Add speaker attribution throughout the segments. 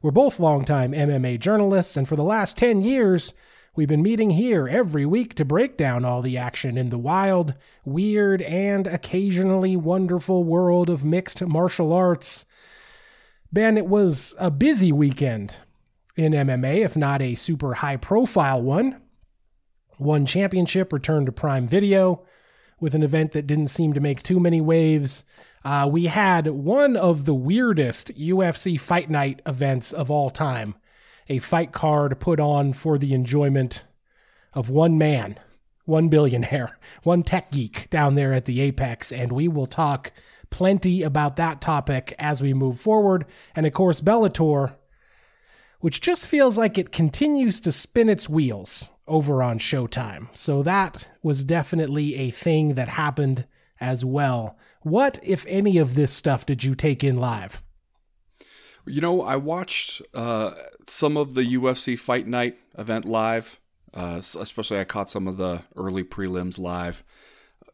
Speaker 1: We're both longtime MMA journalists, and for the last 10 years, we've been meeting here every week to break down all the action in the wild, weird, and occasionally wonderful world of mixed martial arts. Ben, it was a busy weekend in MMA, if not a super high profile one. One championship returned to Prime Video with an event that didn't seem to make too many waves. Uh, we had one of the weirdest UFC Fight Night events of all time a fight card put on for the enjoyment of one man, one billionaire, one tech geek down there at the Apex. And we will talk plenty about that topic as we move forward. And of course, Bellator, which just feels like it continues to spin its wheels over on Showtime. So that was definitely a thing that happened as well. What, if any, of this stuff did you take in live?
Speaker 2: You know, I watched uh, some of the UFC Fight Night event live. Uh, especially, I caught some of the early prelims live.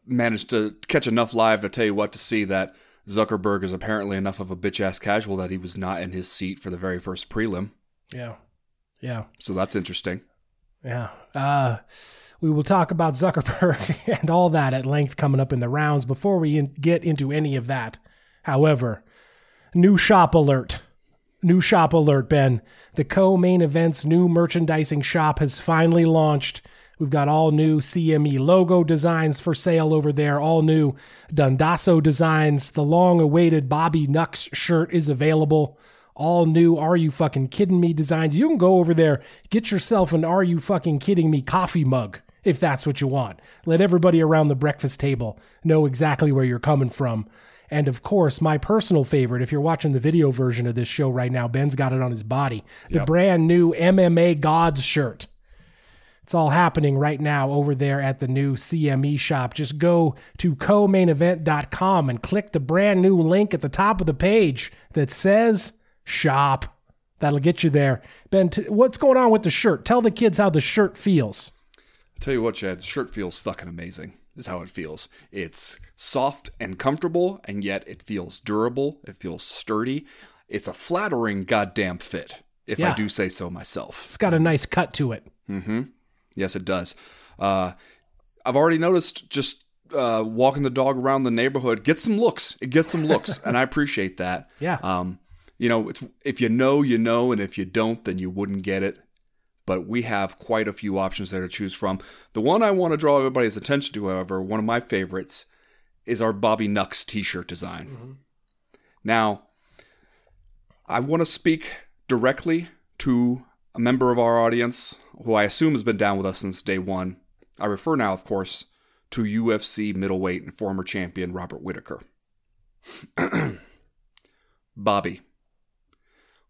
Speaker 2: Managed to catch enough live to tell you what to see that Zuckerberg is apparently enough of a bitch ass casual that he was not in his seat for the very first prelim.
Speaker 1: Yeah. Yeah.
Speaker 2: So that's interesting.
Speaker 1: Yeah. Uh, we will talk about Zuckerberg and all that at length coming up in the rounds before we in- get into any of that. However, new shop alert. New shop alert, Ben. The co main event's new merchandising shop has finally launched. We've got all new CME logo designs for sale over there, all new Dundasso designs. The long awaited Bobby Nux shirt is available all new Are You Fucking Kidding Me designs. You can go over there, get yourself an Are You Fucking Kidding Me coffee mug if that's what you want. Let everybody around the breakfast table know exactly where you're coming from. And of course, my personal favorite, if you're watching the video version of this show right now, Ben's got it on his body. The
Speaker 2: Yep.
Speaker 1: brand new MMA Gods shirt. It's all happening right now over there at the new CME shop. Just go to co-mainevent.com and click the brand new link at the top of the page that says shop. That'll get you there. Ben, t- what's going on with the shirt? Tell the kids how the shirt feels.
Speaker 2: I'll tell you what, Chad, the shirt feels fucking amazing. Is how it feels. It's soft and comfortable, and yet it feels durable. It feels sturdy. It's a flattering goddamn fit, if I do say so myself.
Speaker 1: It's got a nice cut to it. Mm-hmm.
Speaker 2: Yes, it does. Uh, I've already noticed just uh, walking the dog around the neighborhood gets some looks. It gets some looks, and I appreciate that.
Speaker 1: Yeah.
Speaker 2: Um, you know, it's, if you know, you know, and if you don't, then you wouldn't get it. But we have quite a few options there to choose from. The one I want to draw everybody's attention to, however, one of my favorites, is our Bobby Nux T-shirt design. Mm-hmm. Now, I want to speak directly to a member of our audience who I assume has been down with us since day one. I refer now, of course, to UFC middleweight and former champion Robert Whitaker. Bobby,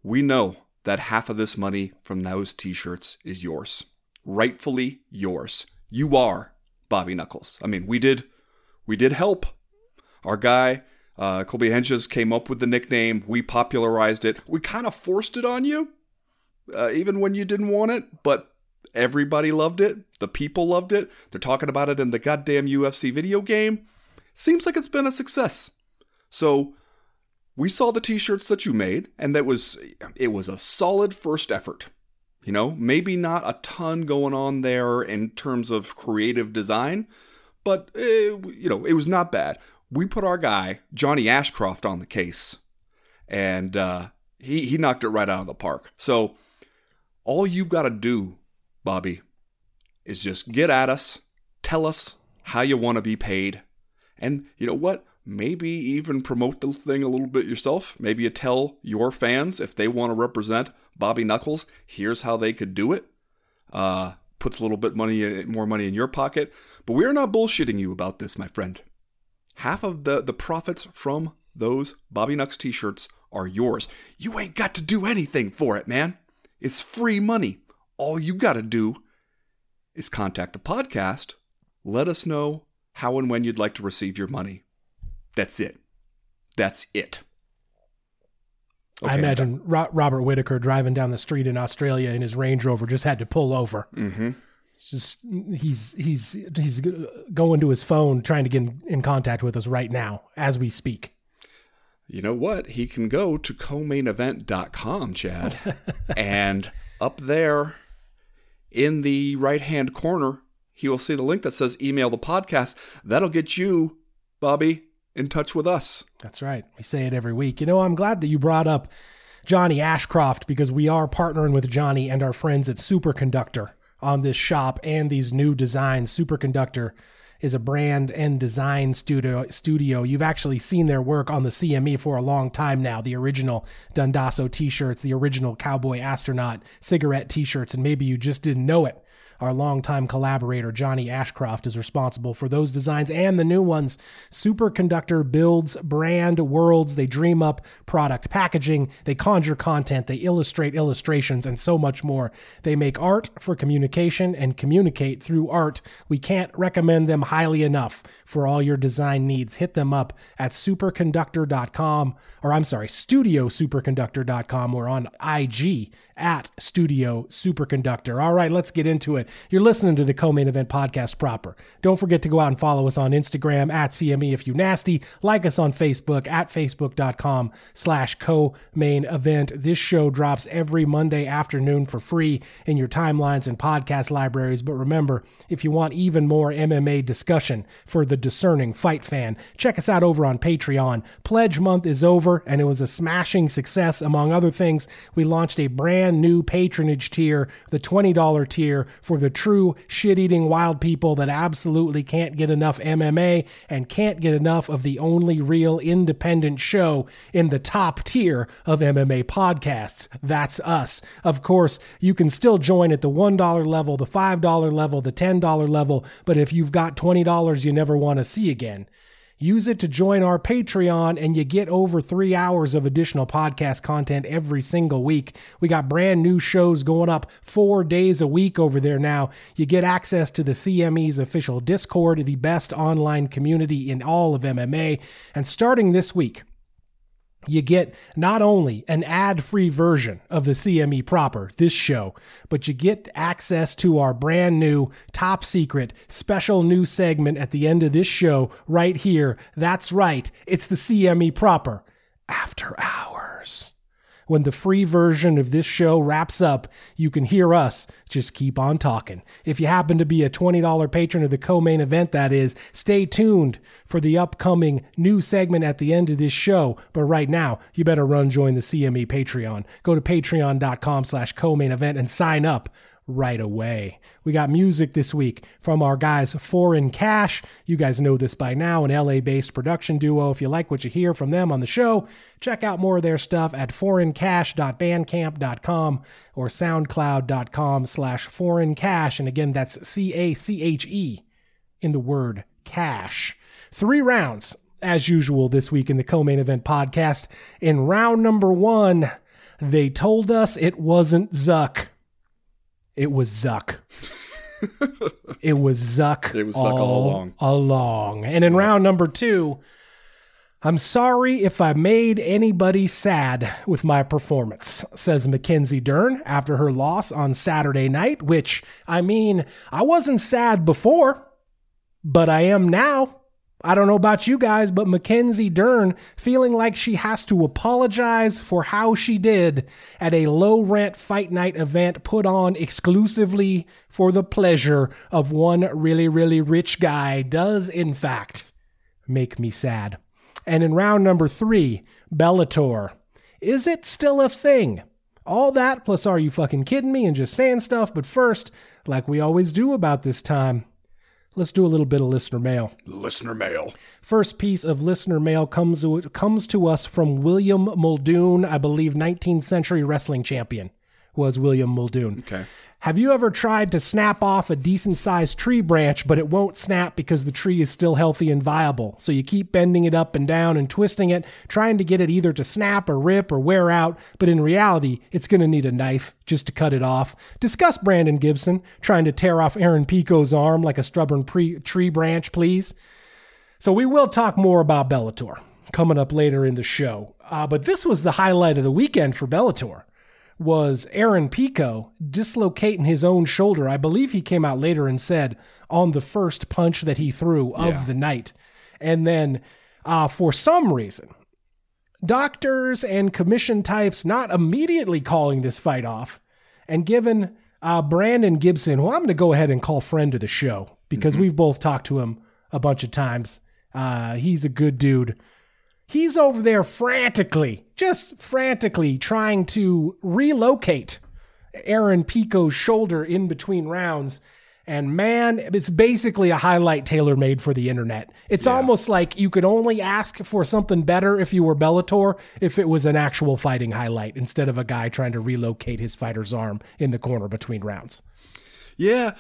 Speaker 2: we know that half of this money from those t shirts is yours. Rightfully yours. You are Bobby Knuckles. I mean, we did we did help. Our guy, uh, Colby Henches, came up with the nickname. We popularized it. We kind of forced it on you, uh, even when you didn't want it, but everybody loved it. The people loved it. They're talking about it in the goddamn UFC video game. Seems like it's been a success. So we saw the t-shirts that you made and that was it was a solid first effort. You know maybe not a ton going on there in terms of creative design but eh, you know it was not bad. We put our guy johnny ashcroft on the case and uh, he, he knocked it right out of the park. So all you've got to do bobby is just get at us tell us how you want to be paid and you know what? Maybe even promote the thing a little bit yourself. Maybe you tell your fans if they want to represent Bobby Knuckles, here's how they could do it. Uh, puts a little bit money, more money in your pocket. But we are not bullshitting you about this, my friend. Half of the the profits from those Bobby Nux t-shirts are yours. You ain't got to do anything for it, man. It's free money. all you got to do is contact the podcast. Let us know how and when you'd like to receive your money. That's it. That's it.
Speaker 1: I imagine Ro- Robert Whitaker driving down the street in Australia in his Range Rover just had to pull over.
Speaker 2: Mm-hmm.
Speaker 1: It's just he's he's he's going to his phone trying to get in, in contact with us right now as we speak.
Speaker 2: You know what? He can go to co-mainevent.com, Chad. and up there in the right hand corner, he will see the link that says email the podcast. That'll get you, Bobby, in touch with us.
Speaker 1: That's right. We say it every week. You know, I'm glad that you brought up Johnny Ashcroft because we are partnering with Johnny and our friends at Superconductor on this shop and these new designs. Superconductor is a brand and design studio studio. You've actually seen their work on the CME for a long time now. The original Dundasso t-shirts, the original cowboy astronaut cigarette t-shirts, and maybe you just didn't know it. Our longtime collaborator, Johnny Ashcroft, is responsible for those designs and the new ones. Superconductor builds brand worlds. They dream up product packaging. They conjure content. They illustrate illustrations and so much more. They make art for communication and communicate through art. We can't recommend them highly enough for all your design needs. Hit them up at superconductor.com, or I'm sorry, studiosuperconductor.com or on IG at Studio Superconductor. All right, let's get into it. You're listening to the co-main event podcast proper. Don't forget to go out and follow us on Instagram at CME if you nasty. Like us on Facebook at facebook.com slash co-main event. This show drops every Monday afternoon for free in your timelines and podcast libraries. But remember, if you want even more MMA discussion for the discerning fight fan, check us out over on Patreon. Pledge month is over and it was a smashing success. Among other things, we launched a brand new patronage tier, the $20 tier for the true shit eating wild people that absolutely can't get enough MMA and can't get enough of the only real independent show in the top tier of MMA podcasts. That's us. Of course, you can still join at the $1 level, the $5 level, the $10 level, but if you've got $20 you never want to see again, Use it to join our Patreon, and you get over three hours of additional podcast content every single week. We got brand new shows going up four days a week over there now. You get access to the CME's official Discord, the best online community in all of MMA. And starting this week, you get not only an ad free version of the CME proper, this show, but you get access to our brand new, top secret, special new segment at the end of this show right here. That's right, it's the CME proper after hours. When the free version of this show wraps up, you can hear us just keep on talking. If you happen to be a $20 patron of the co main event, that is, stay tuned for the upcoming new segment at the end of this show. But right now, you better run join the CME Patreon. Go to patreon.com slash co main event and sign up right away. We got music this week from our guys Foreign Cache. You guys know this by now, an LA based production duo. If you like what you hear from them on the show, check out more of their stuff at foreigncache.bandcamp.com or soundcloud.com slash foreign cache. And again, that's C A C H E in the word cash. Three rounds, as usual, this week in the co main event podcast. In round number one, they told us it wasn't Zuck. It was Zuck. it was Zuck.
Speaker 2: It was Zuck all along.
Speaker 1: Along. And in round number two, I'm sorry if I made anybody sad with my performance, says Mackenzie Dern after her loss on Saturday night, which, I mean, I wasn't sad before, but I am now. I don't know about you guys, but Mackenzie Dern feeling like she has to apologize for how she did at a low rent fight night event put on exclusively for the pleasure of one really, really rich guy does, in fact, make me sad. And in round number three, Bellator. Is it still a thing? All that plus are you fucking kidding me and just saying stuff, but first, like we always do about this time, let's do a little bit of listener mail.
Speaker 2: Listener mail.
Speaker 1: First piece of listener mail comes to, comes to us from William Muldoon, I believe 19th century wrestling champion. Was William Muldoon.
Speaker 2: Okay.
Speaker 1: Have you ever tried to snap off a decent sized tree branch, but it won't snap because the tree is still healthy and viable? So you keep bending it up and down and twisting it, trying to get it either to snap or rip or wear out, but in reality, it's going to need a knife just to cut it off. Discuss Brandon Gibson trying to tear off Aaron Pico's arm like a stubborn pre- tree branch, please. So we will talk more about Bellator coming up later in the show. Uh, but this was the highlight of the weekend for Bellator was Aaron Pico dislocating his own shoulder. I believe he came out later and said on the first punch that he threw of
Speaker 2: Yeah.
Speaker 1: the night. And then uh, for some reason, doctors and commission types not immediately calling this fight off and given uh, Brandon Gibson, who I'm going to go ahead and call friend of the show because we've both talked to him a bunch of times. Uh, he's a good dude. He's over there frantically, just frantically trying to relocate Aaron Pico's shoulder in between rounds. And man, it's basically a highlight tailor made for the internet. It's almost like you could only ask for something better if you were Bellator if it was an actual fighting highlight instead of a guy trying to relocate his fighter's arm in the corner between rounds.
Speaker 2: Yeah.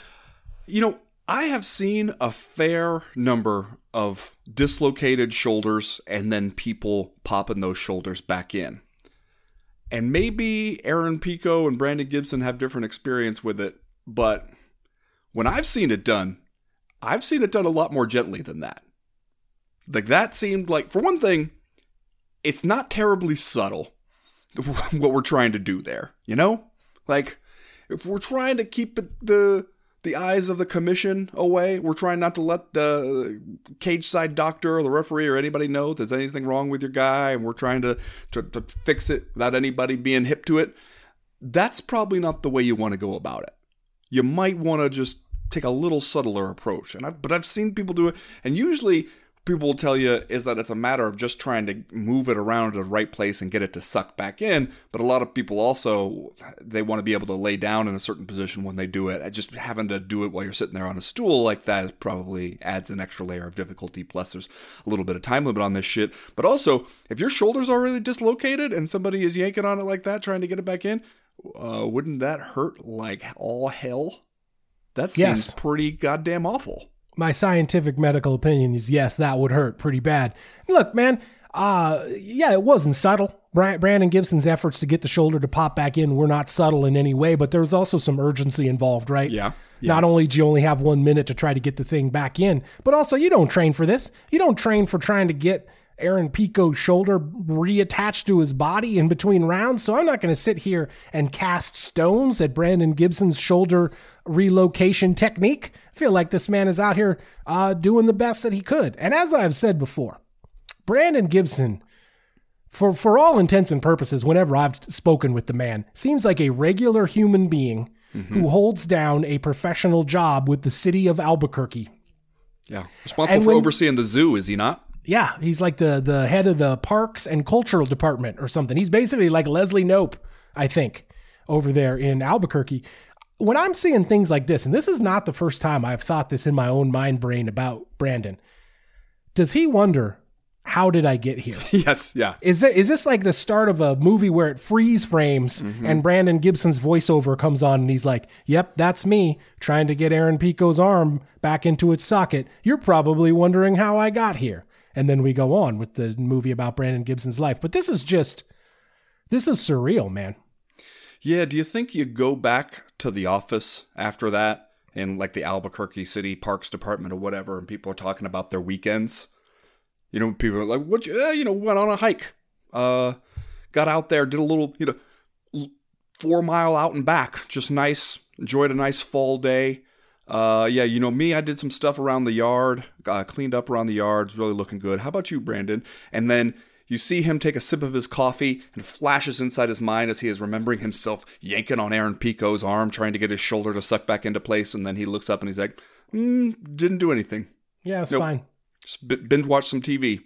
Speaker 2: You know, I have seen a fair number of dislocated shoulders and then people popping those shoulders back in. And maybe Aaron Pico and Brandon Gibson have different experience with it, but when I've seen it done, I've seen it done a lot more gently than that. Like that seemed like for one thing, it's not terribly subtle what we're trying to do there, you know? Like if we're trying to keep it, the the eyes of the commission away, we're trying not to let the cage side doctor or the referee or anybody know there's anything wrong with your guy, and we're trying to, to, to fix it without anybody being hip to it. That's probably not the way you want to go about it. You might want to just take a little subtler approach. And I, but I've seen people do it, and usually people will tell you is that it's a matter of just trying to move it around to the right place and get it to suck back in. But a lot of people also they want to be able to lay down in a certain position when they do it. Just having to do it while you're sitting there on a stool like that probably adds an extra layer of difficulty. Plus, there's a little bit of time limit on this shit. But also, if your shoulders are really dislocated and somebody is yanking on it like that, trying to get it back in, uh, wouldn't that hurt like all hell? That seems
Speaker 1: Yes.
Speaker 2: pretty goddamn awful.
Speaker 1: My scientific medical opinion is yes, that would hurt pretty bad. Look, man, uh, yeah, it wasn't subtle. Brandon Gibson's efforts to get the shoulder to pop back in were not subtle in any way, but there was also some urgency involved, right?
Speaker 2: Yeah.
Speaker 1: Not only do you only have one minute to try to get the thing back in, but also you don't train for this. You don't train for trying to get Aaron Pico's shoulder reattached to his body in between rounds. So I'm not going to sit here and cast stones at Brandon Gibson's shoulder relocation technique. I feel like this man is out here uh, doing the best that he could. And as I've said before, Brandon Gibson, for for all intents and purposes, whenever I've spoken with the man, seems like a regular human being who holds down a professional job with the city of Albuquerque.
Speaker 2: Yeah. Responsible
Speaker 1: And
Speaker 2: for
Speaker 1: when-
Speaker 2: overseeing the zoo, is he not?
Speaker 1: Yeah, he's like the the head of the parks and cultural department or something. He's basically like Leslie Knope, I think, over there in Albuquerque. When I'm seeing things like this, and this is not the first time I've thought this in my own mind brain about Brandon, does he wonder how did I get here?
Speaker 2: yes. Yeah.
Speaker 1: Is it is this like the start of a movie where it freeze frames mm-hmm. and Brandon Gibson's voiceover comes on and he's like, "Yep, that's me trying to get Aaron Pico's arm back into its socket. You're probably wondering how I got here." And then we go on with the movie about Brandon Gibson's life. But this is just this is surreal, man.
Speaker 2: Yeah. Do you think you go back to the office after that in like the Albuquerque City Parks Department or whatever, and people are talking about their weekends? You know, people are like, "What? You, uh, you know, went on a hike, uh, got out there, did a little, you know, four mile out and back, just nice. Enjoyed a nice fall day." Uh, yeah, you know me. I did some stuff around the yard, uh, cleaned up around the yard. It's really looking good. How about you, Brandon? And then you see him take a sip of his coffee and flashes inside his mind as he is remembering himself yanking on Aaron Pico's arm, trying to get his shoulder to suck back into place. And then he looks up and he's like, mm, "Didn't do anything.
Speaker 1: Yeah, it's
Speaker 2: Nope.
Speaker 1: fine.
Speaker 2: Just binge watch some TV.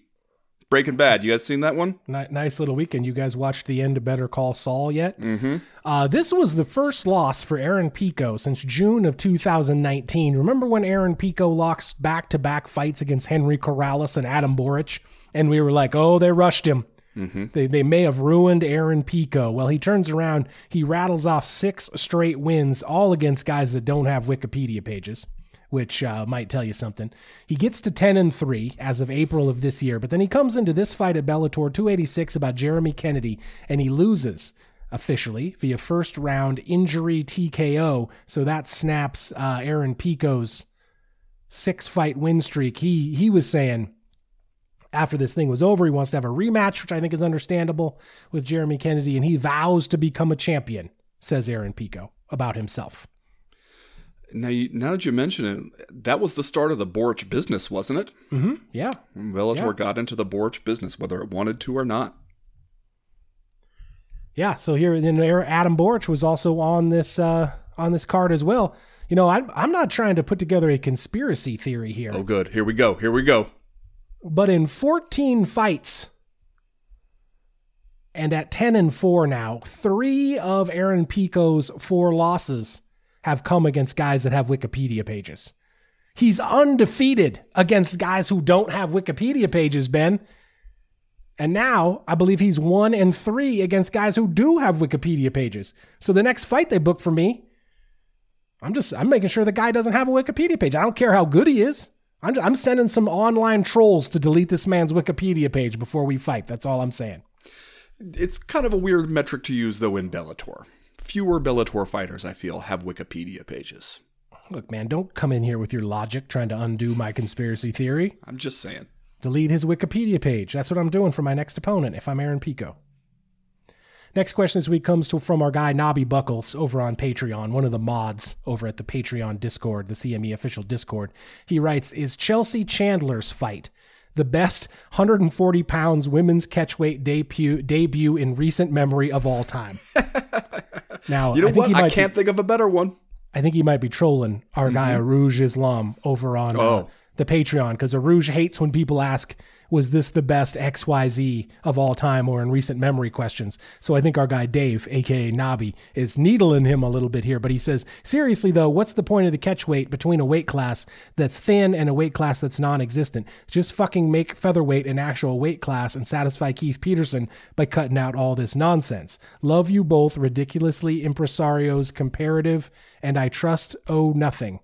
Speaker 2: Breaking Bad. You guys seen that one?
Speaker 1: Ni- nice little weekend. You guys watched the end of Better Call Saul yet? Mm-hmm. Uh, this was the first loss for Aaron Pico since June of 2019. Remember when Aaron Pico lost back to back fights against Henry Corrales and Adam Borics? And we were like, oh, they rushed him. They, they may have ruined Aaron Pico. Well, he turns around, he rattles off six straight wins, all against guys that don't have Wikipedia pages, which uh, might tell you something. He gets to 10 and 3 as of April of this year, but then he comes into this fight at Bellator 286 about Jeremy Kennedy, and he loses officially via first round injury TKO. So that snaps uh, Aaron Pico's six fight win streak. He he was saying after this thing was over, he wants to have a rematch, which I think is understandable with Jeremy Kennedy, and he vows to become a champion, says Aaron Pico about himself.
Speaker 2: Now, you, now that you mention it, that was the start of the Borch business, wasn't it?
Speaker 1: Mm-hmm. Yeah.
Speaker 2: Bellator
Speaker 1: Yeah.
Speaker 2: got into the Borch business, whether it wanted to or not.
Speaker 1: Yeah. So here, then Adam Borics was also on this uh, on this card as well. You know, I'm I'm not trying to put together a conspiracy theory here.
Speaker 2: Oh, good. Here we go. Here we go.
Speaker 1: but in 14 fights and at 10 and 4 now three of aaron pico's four losses have come against guys that have wikipedia pages he's undefeated against guys who don't have wikipedia pages ben and now i believe he's 1 and 3 against guys who do have wikipedia pages so the next fight they book for me i'm just i'm making sure the guy doesn't have a wikipedia page i don't care how good he is I'm, I'm sending some online trolls to delete this man's Wikipedia page before we fight. That's all I'm saying.
Speaker 2: It's kind of a weird metric to use, though, in Bellator. Fewer Bellator fighters, I feel, have Wikipedia pages.
Speaker 1: Look, man, don't come in here with your logic trying to undo my conspiracy theory.
Speaker 2: I'm just saying.
Speaker 1: Delete his Wikipedia page. That's what I'm doing for my next opponent if I'm Aaron Pico. Next question this week comes to, from our guy Nobby Buckles over on Patreon, one of the mods over at the Patreon Discord, the CME official Discord. He writes, "Is Chelsea Chandler's fight the best 140 pounds women's catchweight debut debut in recent memory of all time?" now,
Speaker 2: You know
Speaker 1: I think
Speaker 2: what? I can't
Speaker 1: Be,
Speaker 2: think of a better one.
Speaker 1: I think he might be trolling our guy Arouge Islam over on uh,
Speaker 2: Oh.
Speaker 1: The Patreon because Arouge hates when people ask, "Was this the best XYZ of all time or in recent memory?" questions. So I think our guy Dave, aka Nabi, is needling him a little bit here. But he says, seriously though, what's the point of the catch weight between a weight class that's thin and a weight class that's non-existent? Just fucking make featherweight an actual weight class and satisfy Keith Peterson by cutting out all this nonsense. Love you both, ridiculously impresarios comparative, and I trust owe nothing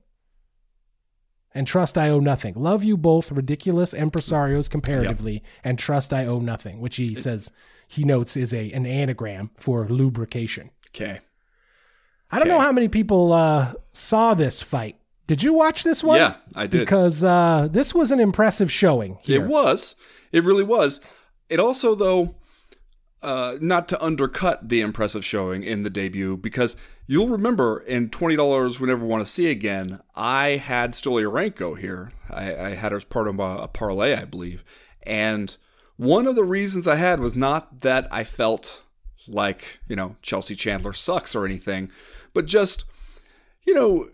Speaker 1: and trust I owe nothing. Love you both, ridiculous impresarios comparatively, and trust I owe nothing, which he says he notes is a an anagram for lubrication.
Speaker 2: Okay.
Speaker 1: I don't know how many people uh, saw this fight. Did you watch this one?
Speaker 2: Yeah, I did.
Speaker 1: Because uh, this was an impressive showing. Here.
Speaker 2: It was. It really was. It also, though, uh, not to undercut the impressive showing in the debut, because you'll remember in twenty dollars we never want to see again. I had Stolyarenko here. I, I had her as part of a, a parlay, I believe, and one of the reasons I had was not that I felt like you know Chelsea Chandler sucks or anything, but just you know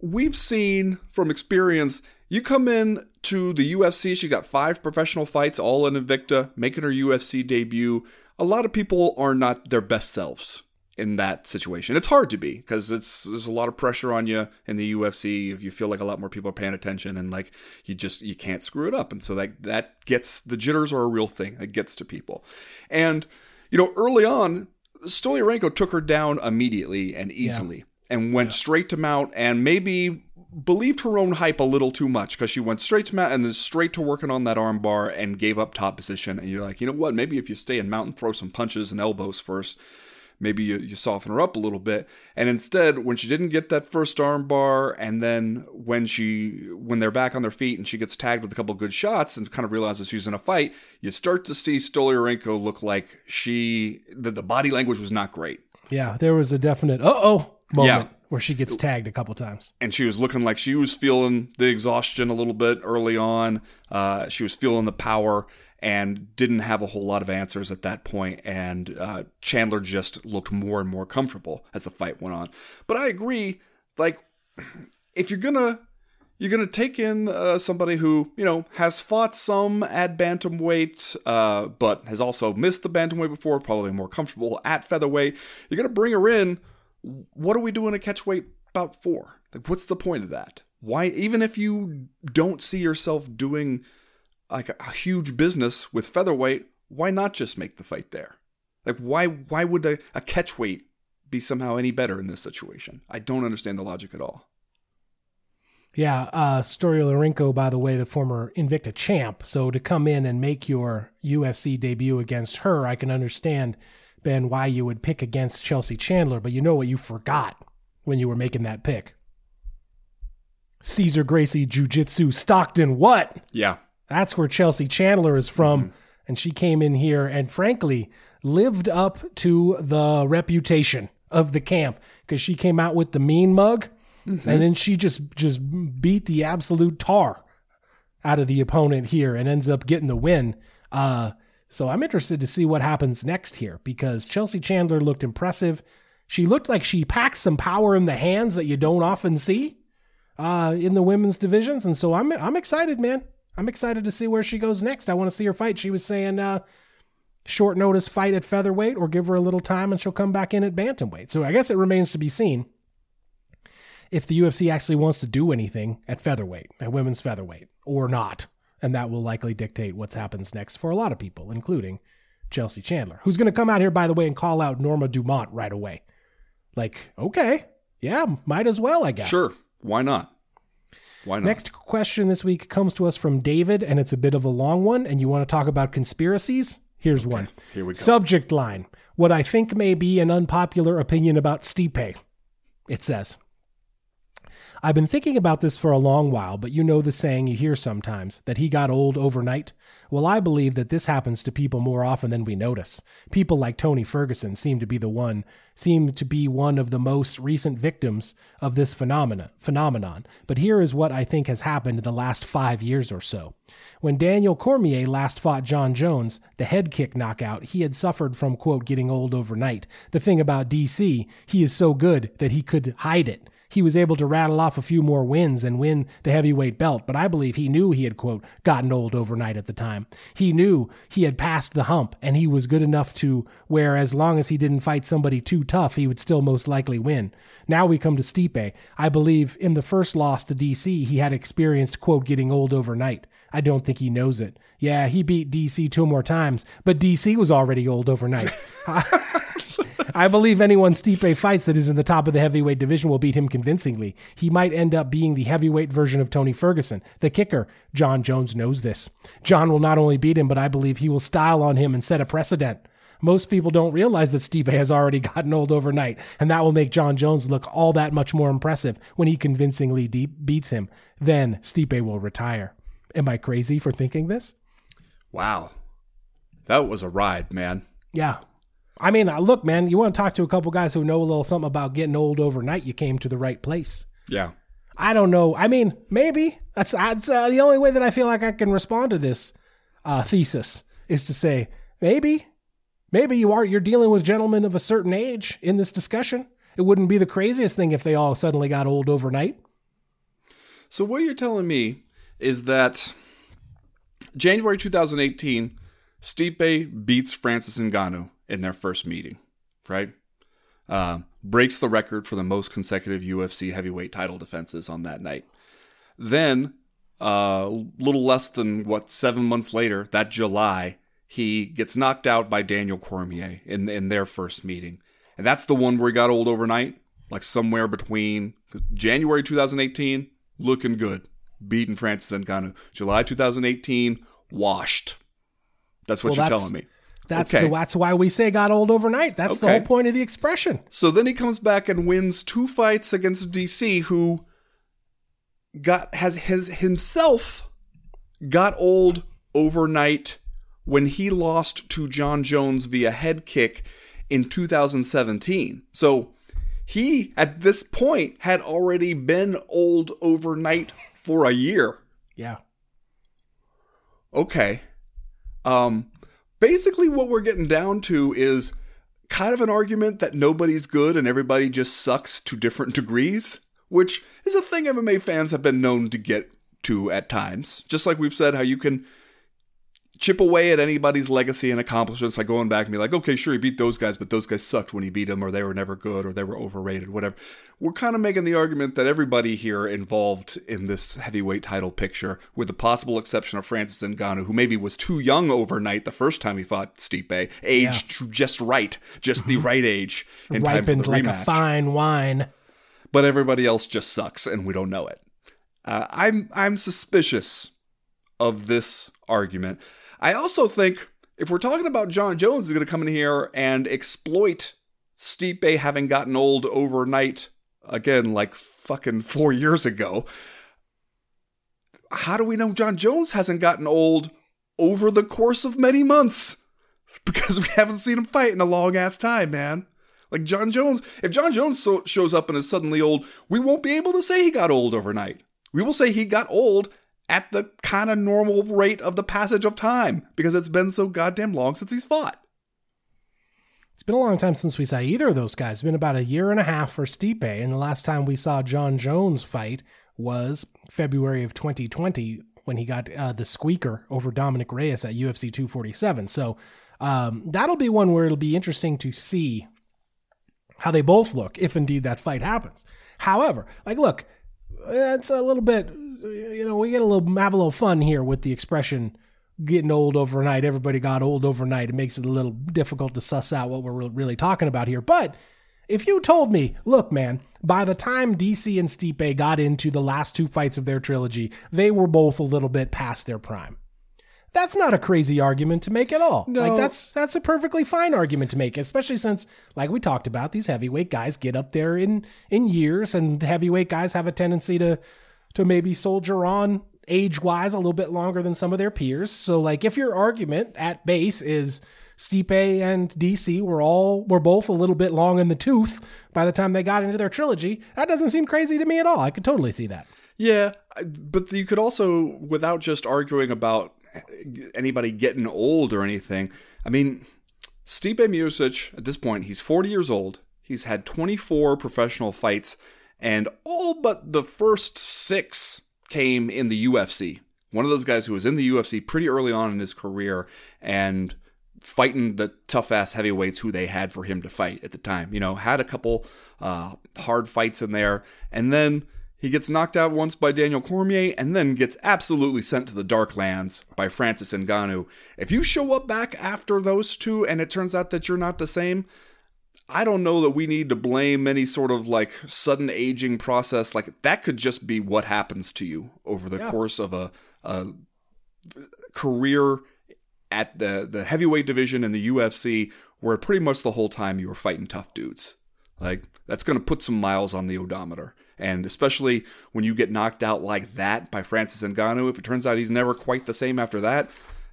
Speaker 2: we've seen from experience you come in to the UFC, she got five professional fights, all in Invicta, making her UFC debut. A lot of people are not their best selves in that situation. It's hard to be because it's there's a lot of pressure on you in the UFC if you feel like a lot more people are paying attention and like you just you can't screw it up. And so that that gets the jitters are a real thing. It gets to people. And you know, early on, Stolyarenko took her down immediately and easily and went straight to mount and maybe believed her own hype a little too much because she went straight to mount and then straight to working on that arm bar and gave up top position. And you're like, you know what? Maybe if you stay in mount and throw some punches and elbows first, maybe you, you soften her up a little bit. And instead, when she didn't get that first arm bar, and then when she when they're back on their feet and she gets tagged with a couple good shots and kind of realizes she's in a fight, you start to see Stolyarenko look like she the, the body language was not great.
Speaker 1: Yeah, there was a definite uh oh moment
Speaker 2: Yeah.
Speaker 1: Where she gets tagged a couple times.
Speaker 2: and she was looking like she was feeling the exhaustion a little bit early on. Uh, she was feeling the power and didn't have a whole lot of answers at that point. And uh, Chandler just looked more and more comfortable as the fight went on. But I agree, like if you're gonna you're gonna take in uh, somebody who you know has fought some at bantamweight, uh, but has also missed the bantamweight before, probably more comfortable at featherweight. You're gonna bring her in. What are we doing a catchweight bout for? Like, what's the point of that? Why, even if you don't see yourself doing like a, huge business with featherweight, why not just make the fight there? Like why why would a, a catch weight be somehow any better in this situation? I don't understand the logic at all.
Speaker 1: Yeah, uh, Stolyarenko, by the way, the former Invicta champ. So to come in and make your UFC debut against her, I can understand, Ben, why you would pick against Chelsea Chandler. But you know what you forgot when you were making that pick? Cesar Gracie Jiu Jitsu Stockton. What?
Speaker 2: Yeah.
Speaker 1: That's where Chelsea Chandler is from. Mm-hmm. And she came in here and frankly lived up to the reputation of the camp because she came out with the mean mug Mm-hmm. And then she just just beat the absolute tar out of the opponent here and ends up getting the win. Uh, so I'm interested to see what happens next here because Chelsea Chandler looked impressive. She looked like she packed some power in the hands that you don't often see uh, in the women's divisions, and so I'm I'm excited, man. I'm excited to see where she goes next. I want to see her fight. She was saying uh, short notice fight at featherweight or give her a little time and she'll come back in at bantamweight. So I guess it remains to be seen if the UFC actually wants to do anything at featherweight, at women's featherweight, or not. And that will likely dictate what happens next for a lot of people, including Chelsea Chandler, who's going to come out here, by the way, and call out Norma Dumont right away. Like, okay, yeah, might as well, I guess.
Speaker 2: Sure. Why not? Why not?
Speaker 1: Next question this week comes to us from David, and it's a bit of a long one. And you want to talk about conspiracies? Here's okay, one.
Speaker 2: Here we go.
Speaker 1: Subject line What I think may be an unpopular opinion about Stipe. It says I've been thinking about this for a long while, but you know the saying you hear sometimes that he got old overnight? Well, I believe that this happens to people more often than we notice. People like Tony Ferguson seem to be the one, seem to be one of the most recent victims of this phenomena, phenomenon. But here is what I think has happened in the last five years or so. When Daniel Cormier last fought Jon Jones, the head kick knockout, he had suffered from, quote, getting old overnight. The thing about DC, he is so good that he could hide it he was able to rattle off a few more wins and win the heavyweight belt, but I believe he knew he had, quote, gotten old overnight at the time. He knew he had passed the hump and he was good enough to where, as long as he didn't fight somebody too tough, he would still most likely win. Now we come to Stipe. I believe in the first loss to DC, he had experienced, quote, getting old overnight. I don't think he knows it. Yeah, he beat DC two more times, but DC was already old overnight. I believe anyone Stipe fights that is in the top of the heavyweight division will beat him convincingly. He might end up being the heavyweight version of Tony Ferguson. The kicker, Jon Jones knows this. Jon will not only beat him, but I believe he will style on him and set a precedent. Most people don't realize that Stipe has already gotten old overnight, and that will make Jon Jones look all that much more impressive when he convincingly beats him. Then Stipe will retire. Am I crazy for thinking this?
Speaker 2: Wow. That was a ride, man.
Speaker 1: Yeah. I mean, uh, look, man, you want to talk to a couple guys who know a little something about getting old overnight, you came to the right place.
Speaker 2: Yeah.
Speaker 1: I don't know. I mean, maybe that's that's uh, the only way that I feel like I can respond to this uh, thesis is to say maybe, maybe you are you're dealing with gentlemen of a certain age in this discussion. It wouldn't be the craziest thing if they all suddenly got old overnight.
Speaker 2: So what you're telling me is that January 2018, Stipe beats Francis Ngannou in their first meeting, right? Uh, breaks the record for the most consecutive UFC heavyweight title defenses on that night. Then, a uh, little less than what seven months later, that July, he gets knocked out by Daniel Cormier in in their first meeting, and that's the one where he got old overnight, like somewhere between January 2018, looking good, beating Francis Ngannou. July 2018, washed. That's what well, you're that's, telling me.
Speaker 1: That's okay. the, that's why we say got old overnight. That's okay. the whole point of the expression.
Speaker 2: So then he comes back and wins two fights against DC, who got has his himself got old overnight when he lost to Jon Jones via head kick in 2017. So he at this point had already been old overnight for a year.
Speaker 1: Yeah.
Speaker 2: Okay. Um basically what we're getting down to is kind of an argument that nobody's good and everybody just sucks to different degrees, which is a thing MMA fans have been known to get to at times. Just like we've said how you can chip away at anybody's legacy and accomplishments by going back and be like, okay, sure, he beat those guys, but those guys sucked when he beat them, or they were never good, or they were overrated, whatever. We're kind of making the argument that everybody here involved in this heavyweight title picture, with the possible exception of Francis Ngannou, who maybe was too young overnight the first time he fought Stipe, aged yeah. just right, just the right age in
Speaker 1: Ripened
Speaker 2: time for
Speaker 1: the
Speaker 2: rematch.
Speaker 1: like a fine wine.
Speaker 2: But everybody else just sucks, and we don't know it. Uh, I'm I'm suspicious of this argument. I also think if we're talking about Jon Jones is going to come in here and exploit Stipe having gotten old overnight again, like fucking four years ago. How do we know Jon Jones hasn't gotten old over the course of many months? Because we haven't seen him fight in a long ass time, man. Like Jon Jones, if Jon Jones so- shows up and is suddenly old, we won't be able to say he got old overnight. We will say he got old at the kind of normal rate of the passage of time because it's been so goddamn long since he's fought.
Speaker 1: It's been a long time since we saw either of those guys. It's been about a year and a half for Stipe, and the last time we saw Jon Jones fight was February of 2020 when he got uh, the squeaker over Dominic Reyes at UFC 247. So um, that'll be one where it'll be interesting to see how they both look if indeed that fight happens. However, like, look, it's a little bit, you know, we get a little have a little fun here with the expression getting old overnight. Everybody got old overnight. It makes it a little difficult to suss out what we're really talking about here. But if you told me, look, man, by the time DC and Stipe got into the last two fights of their trilogy, they were both a little bit past their prime. That's not a crazy argument to make at all. No. Like that's that's a perfectly fine argument to make, especially since, like we talked about, these heavyweight guys get up there in in years, and heavyweight guys have a tendency to to maybe soldier on age wise a little bit longer than some of their peers. So, like, if your argument at base is Stipe and DC were all were both a little bit long in the tooth by the time they got into their trilogy, that doesn't seem crazy to me at all. I could totally see that.
Speaker 2: Yeah, but you could also, without just arguing about anybody getting old or anything. I mean, Stipe Miocic at this point, he's 40 years old. He's had 24 professional fights, and all but the first six came in the UFC. One of those guys who was in the UFC pretty early on in his career and fighting the tough ass heavyweights who they had for him to fight at the time. You know, had a couple uh, hard fights in there, and then he gets knocked out once by Daniel Cormier and then gets absolutely sent to the Darklands by Francis Ngannou. If you show up back after those two and it turns out that you're not the same, I don't know that we need to blame any sort of like sudden aging process. Like that could just be what happens to you over the yeah. course of a, a career at the, the heavyweight division in the UFC where pretty much the whole time you were fighting tough dudes. Like that's going to put some miles on the odometer. And especially when you get knocked out like that by Francis Ngannou, if it turns out he's never quite the same after that,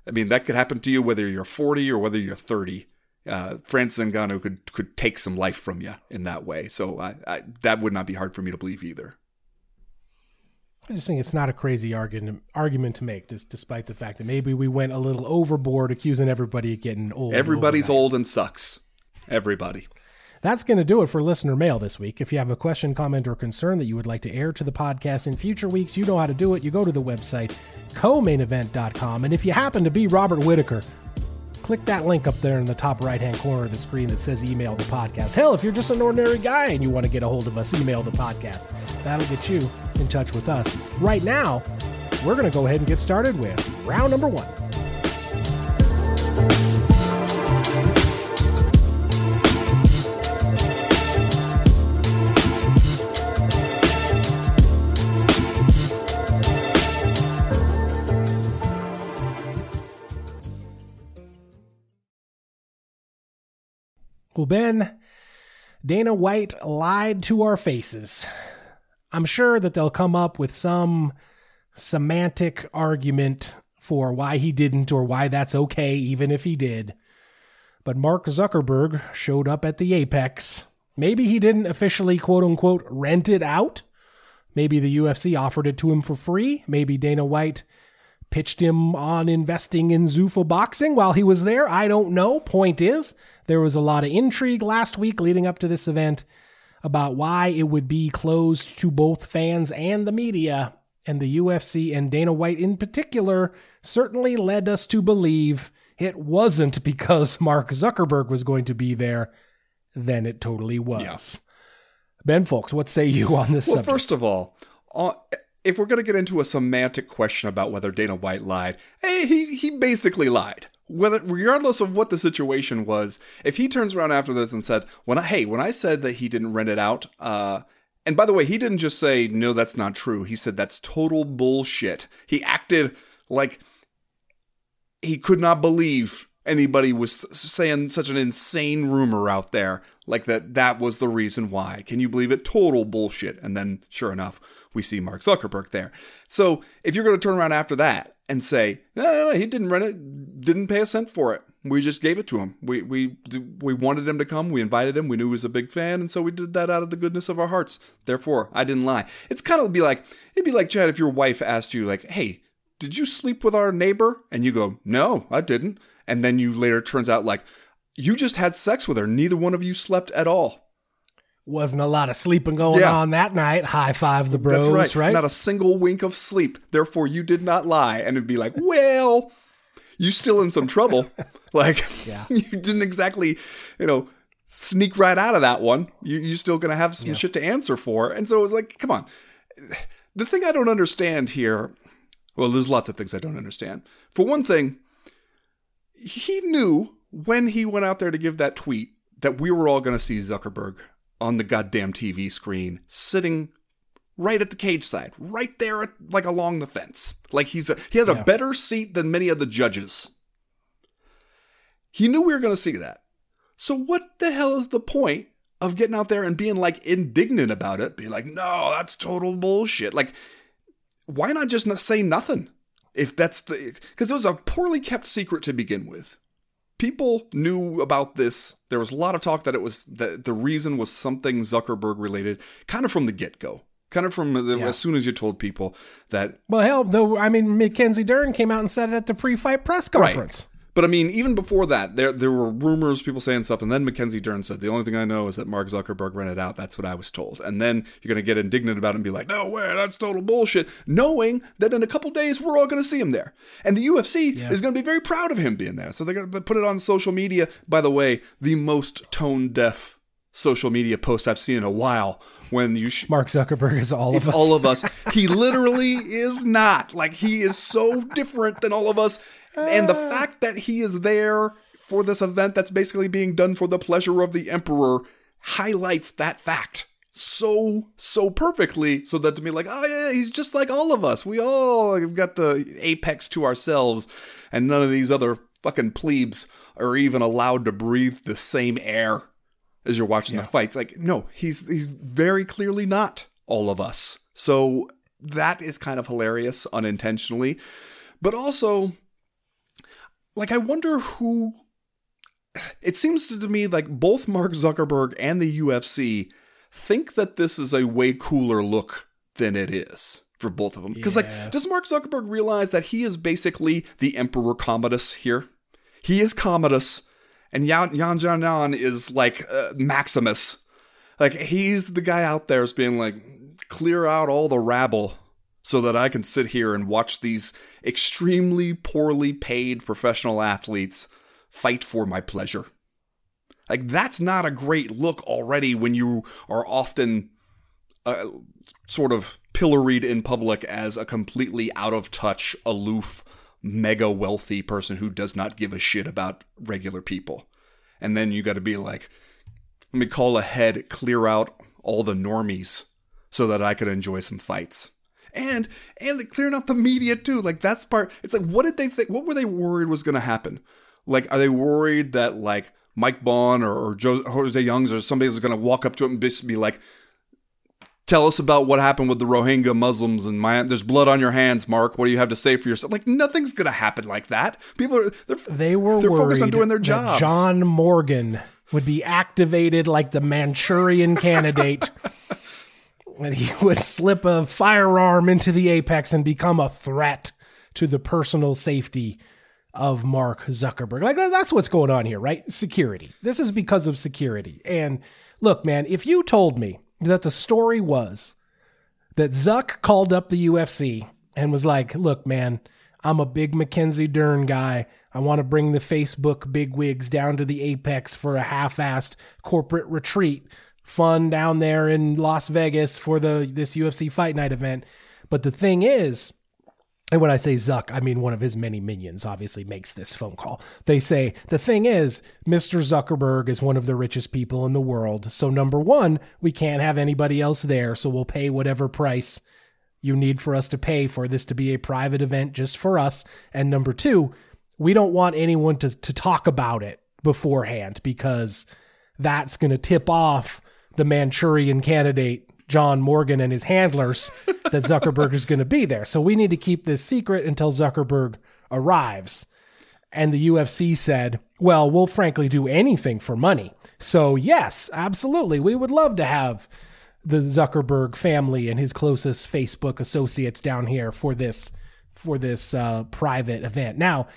Speaker 2: I mean, that could happen to you whether you're 40 or whether you're 30. Uh, Francis Ngannou could could take some life from you in that way. So I, I, that would not be hard for me to believe either.
Speaker 1: I just think it's not a crazy argument argument to make, just despite the fact that maybe we went a little overboard accusing everybody of getting old.
Speaker 2: Everybody's old and sucks. Everybody.
Speaker 1: That's going to do it for listener mail this week. If you have a question, comment, or concern that you would like to air to the podcast in future weeks, you know how to do it. You go to the website, co-mainevent.com. And if you happen to be Robert Whitaker, click that link up there in the top right hand corner of the screen that says email the podcast. Hell, if you're just an ordinary guy and you want to get a hold of us, email the podcast. That'll get you in touch with us. Right now, we're going to go ahead and get started with round number one. Well, Ben, Dana White lied to our faces. I'm sure that they'll come up with some semantic argument for why he didn't or why that's okay, even if he did. But Mark Zuckerberg showed up at the Apex. Maybe he didn't officially, quote unquote, rent it out. Maybe the UFC offered it to him for free. Maybe Dana White pitched him on investing in Zuffa boxing while he was there. I don't know. Point is, there was a lot of intrigue last week leading up to this event about why it would be closed to both fans and the media. and the UFC and Dana White in particular certainly led us to believe it wasn't because Mark Zuckerberg was going to be there, then it totally was.
Speaker 2: Yeah.
Speaker 1: Ben Fowlkes, what say you on this
Speaker 2: Well,
Speaker 1: subject?
Speaker 2: first of all, uh, if we're going to get into a semantic question about whether Dana White lied, hey, he, he basically lied. Whether, regardless of what the situation was, if he turns around after this and said, "When I hey, when I said that he didn't rent it out," uh, and by the way, he didn't just say, "No, that's not true." He said that's total bullshit. He acted like he could not believe anybody was saying such an insane rumor out there like that that was the reason why. Can you believe it? Total bullshit. And then sure enough we see mark zuckerberg there. So if you're going to turn around after that and say no, no, no he didn't rent it didn't pay a cent for it. We just gave it to him. We we we wanted him to come. We invited him. We knew he was a big fan and so we did that out of the goodness of our hearts. Therefore i didn't lie. It's kind of be like it'd be like chad if your wife asked you like hey did you sleep with our neighbor? And you go no i didn't and then you later turns out like you just had sex with her neither one of you slept at all
Speaker 1: Wasn't a lot of sleeping going
Speaker 2: Yeah.
Speaker 1: on that night. High five the bros,
Speaker 2: that's right.
Speaker 1: right?
Speaker 2: not a single wink of sleep therefore you did not lie and it'd be like well you still in some trouble like
Speaker 1: Yeah.
Speaker 2: you didn't exactly you know sneak right out of that one you, you're still gonna have some shit to answer for and so it's like come on the thing i don't understand here well there's lots of things i don't understand for one thing he knew when he went out there to give that tweet that we were all going to see Zuckerberg on the goddamn TV screen sitting right at the cage side, right there, at, like along the fence. Like he's a, he had a better seat than many of the judges. He knew we were going to see that. So what the hell is the point of getting out there and being like indignant about it? Being like, no, that's total bullshit. Like, why not just not say nothing? If that's the because it was a poorly kept secret to begin with. People knew about this. There was a lot of talk that it was that the reason was something Zuckerberg related, kind of from the get go, kind of from the,
Speaker 1: Yeah.
Speaker 2: as soon as you told people that
Speaker 1: well, hell, though, I mean, Mackenzie Dern came out and said it at the pre-fight press conference.
Speaker 2: But I mean, even before that, there there were rumors, people saying stuff, and then Mackenzie Dern said, "The only thing I know is that Mark Zuckerberg rented out. That's what I was told." And then you're gonna get indignant about it and be like, "No way, that's total bullshit," knowing that in a couple days we're all gonna see him there, and the UFC is gonna be very proud of him being there. So they're gonna put it on social media. By the way, the most tone deaf social media post I've seen in a while. When you sh-
Speaker 1: Mark Zuckerberg is all
Speaker 2: He's
Speaker 1: of us.
Speaker 2: all of us. He literally is not. Like he is so different than all of us. And the ah. fact that he is there for this event that's basically being done for the pleasure of the emperor highlights that fact so so perfectly so that to me like oh yeah he's just like all of us we all have got the apex to ourselves and none of these other fucking plebes are even allowed to breathe the same air as you're watching the fights. Like, no, he's he's very clearly not all of us. So that is kind of hilarious unintentionally. But also, like, I wonder who. It seems to me like both Mark Zuckerberg and the UFC think that this is a way cooler look than it is for both of them. Because,
Speaker 1: Yeah.
Speaker 2: like, does Mark Zuckerberg realize that he is basically the Emperor Commodus here? He is Commodus, and Yan Yan Yan Yan is like uh, Maximus. Like he's the guy out there is being like, clear out all the rabble so that I can sit here and watch these extremely poorly paid professional athletes fight for my pleasure. Like that's not a great look already when you are often uh, sort of pilloried in public as a completely out of touch, aloof, mega wealthy person who does not give a shit about regular people. And then you got to be like, let me call ahead, clear out all the normies so that I could enjoy some fights. And and clearing out the media too. Like that's part. It's like what did they think? What were they worried was going to happen? Like are they worried that like Mike Bohn or, or Joe, Jose Youngs or somebody was going to walk up to him and be like, "Tell us about what happened with the Rohingya Muslims and my there's blood on your hands, Mark. What do you have to say for yourself?" Like nothing's going to happen like that. People are they're
Speaker 1: They were
Speaker 2: they're
Speaker 1: worried
Speaker 2: focused on doing their jobs.
Speaker 1: John Morgan would be activated like the Manchurian candidate. and he would slip a firearm into the apex and become a threat to the personal safety of Mark Zuckerberg. Like that's what's going on here, right? Security. This is because of security. And look, man, if you told me that the story was that Zuck called up the UFC and was like, "Look, man, I'm a big Mackenzie Dern guy. I want to bring the Facebook bigwigs down to the apex for a half-assed corporate retreat, fun down there in Las Vegas for the this UFC Fight Night event." But the thing is, and when I say Zuck, I mean one of his many minions obviously makes this phone call. They say, the thing is, Mr. Zuckerberg is one of the richest people in the world. So, number one, we can't have anybody else there. So, we'll pay whatever price you need for us to pay for this to be a private event just for us. And number two, we don't want anyone to, to talk about it beforehand because that's going to tip off the Manchurian candidate John Morgan and his handlers that Zuckerberg is going to be there. So we need to keep this secret until Zuckerberg arrives. And the UFC said, well, we'll frankly do anything for money. So, yes, absolutely. We would love to have the Zuckerberg family and his closest Facebook associates down here for this for this uh, private event. Now,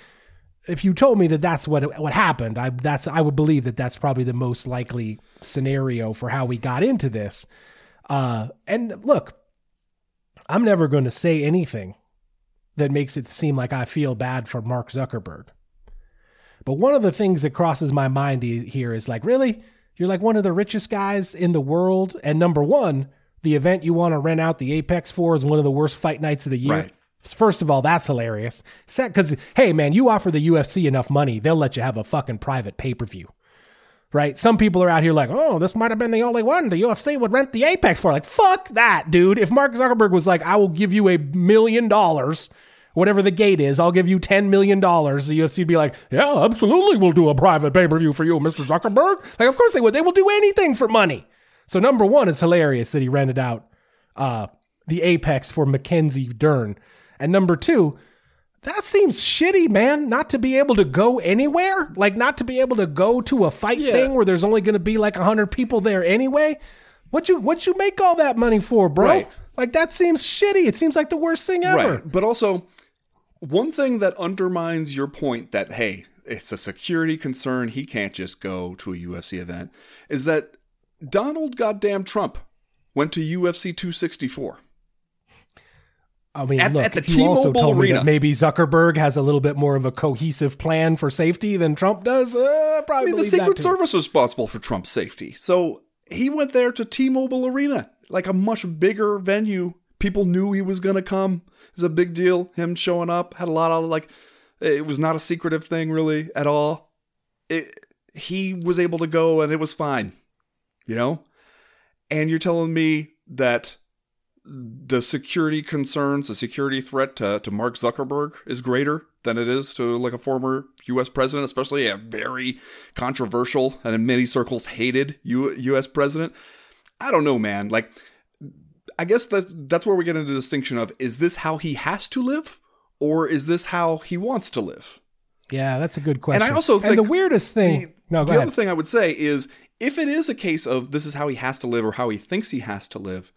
Speaker 1: if you told me that that's what what happened, I that's I would believe that that's probably the most likely scenario for how we got into this. Uh, and look, I'm never going to say anything that makes it seem like I feel bad for Mark Zuckerberg. But one of the things that crosses my mind here is like, really? You're like one of the richest guys in the world. And number one, the event you want to rent out the Apex for is one of the worst fight nights of the year. Right. First of all, that's hilarious. Because, hey, man, you offer the UFC enough money, they'll let you have a fucking private pay per view right? Some people are out here like, oh, this might have been the only one the UFC would rent the Apex for. Like, fuck that, dude. If Mark Zuckerberg was like, I will give you a million dollars, whatever the gate is, I'll give you $10 million, the UFC would be like, yeah, absolutely, we'll do a private pay per view for you, Mr. Zuckerberg. Like, of course they would. They will do anything for money. So, number one, it's hilarious that he rented out uh, the Apex for Mackenzie Dern. And number two, that seems shitty, man. Not to be able to go anywhere, like not to be able to go to a fight yeah. thing where there's only going to be like hundred people there anyway. What you what you make all that money for, bro? Right. Like that seems shitty. It seems like the worst thing ever. Right.
Speaker 2: But also, one thing that undermines your point that hey, it's a security concern. He can't just go to a UFC event. Is that Donald goddamn Trump went to UFC 264.
Speaker 1: I mean, at, look, at the if you T-Mobile also told Arena. me that maybe Zuckerberg has a little bit more of a cohesive plan for safety than Trump does, uh, probably. I mean,
Speaker 2: the Secret Service is responsible for Trump's safety, so he went there to T-Mobile Arena, like a much bigger venue. People knew he was going to come. It's a big deal. Him showing up had a lot of like. It was not a secretive thing really at all. It, he was able to go and it was fine, you know. And you're telling me that the security concerns, the security threat to, to Mark Zuckerberg is greater than it is to like a former U.S. president, especially a very controversial and in many circles hated U- U.S. president. I don't know, man. Like, I guess that's that's where we get into the distinction of is this how he has to live, or is this how he wants to live?
Speaker 1: Yeah, that's a good question.
Speaker 2: And I also think
Speaker 1: and the weirdest thing. The, no,
Speaker 2: the other thing I would say is if it is a case of this is how he has to live or how he thinks he has to live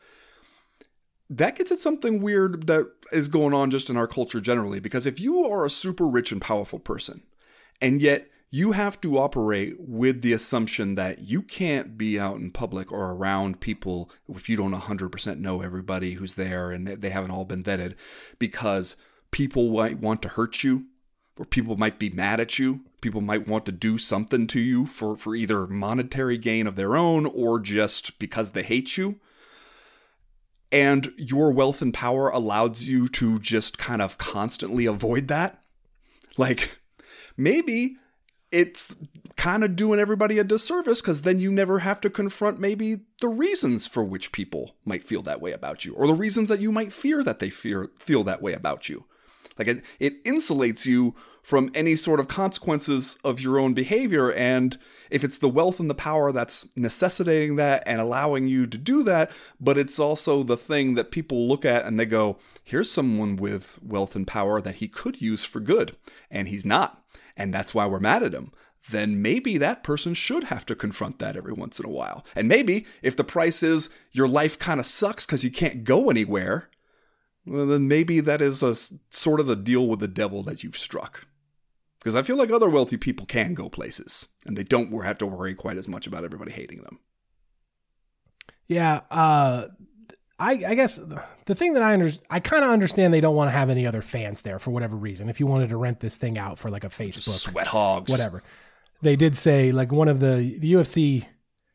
Speaker 2: that gets at something weird that is going on just in our culture generally. Because if you are a super rich and powerful person, and yet you have to operate with the assumption that you can't be out in public or around people if you don't 100% know everybody who's there and they haven't all been vetted because people might want to hurt you or people might be mad at you people might want to do something to you for, for either monetary gain of their own or just because they hate you and your wealth and power allows you to just kind of constantly avoid that. Like, maybe it's kind of doing everybody a disservice because then you never have to confront maybe the reasons for which people might feel that way about you or the reasons that you might fear that they fear feel that way about you like it, it insulates you from any sort of consequences of your own behavior. And if it's the wealth and the power that's necessitating that and allowing you to do that, but it's also the thing that people look at and they go, here's someone with wealth and power that he could use for good, and he's not. And that's why we're mad at him. Then maybe that person should have to confront that every once in a while. And maybe if the price is your life kind of sucks because you can't go anywhere, well, then maybe that is a sort of the deal with the devil that you've struck. Because I feel like other wealthy people can go places, and they don't have to worry quite as much about everybody hating them.
Speaker 1: Yeah, uh, I, I guess the thing that I under, I kind of understand they don't want to have any other fans there for whatever reason. If you wanted to rent this thing out for like a Facebook,
Speaker 2: Sweat hogs.
Speaker 1: whatever, they did say like one of the the UFC.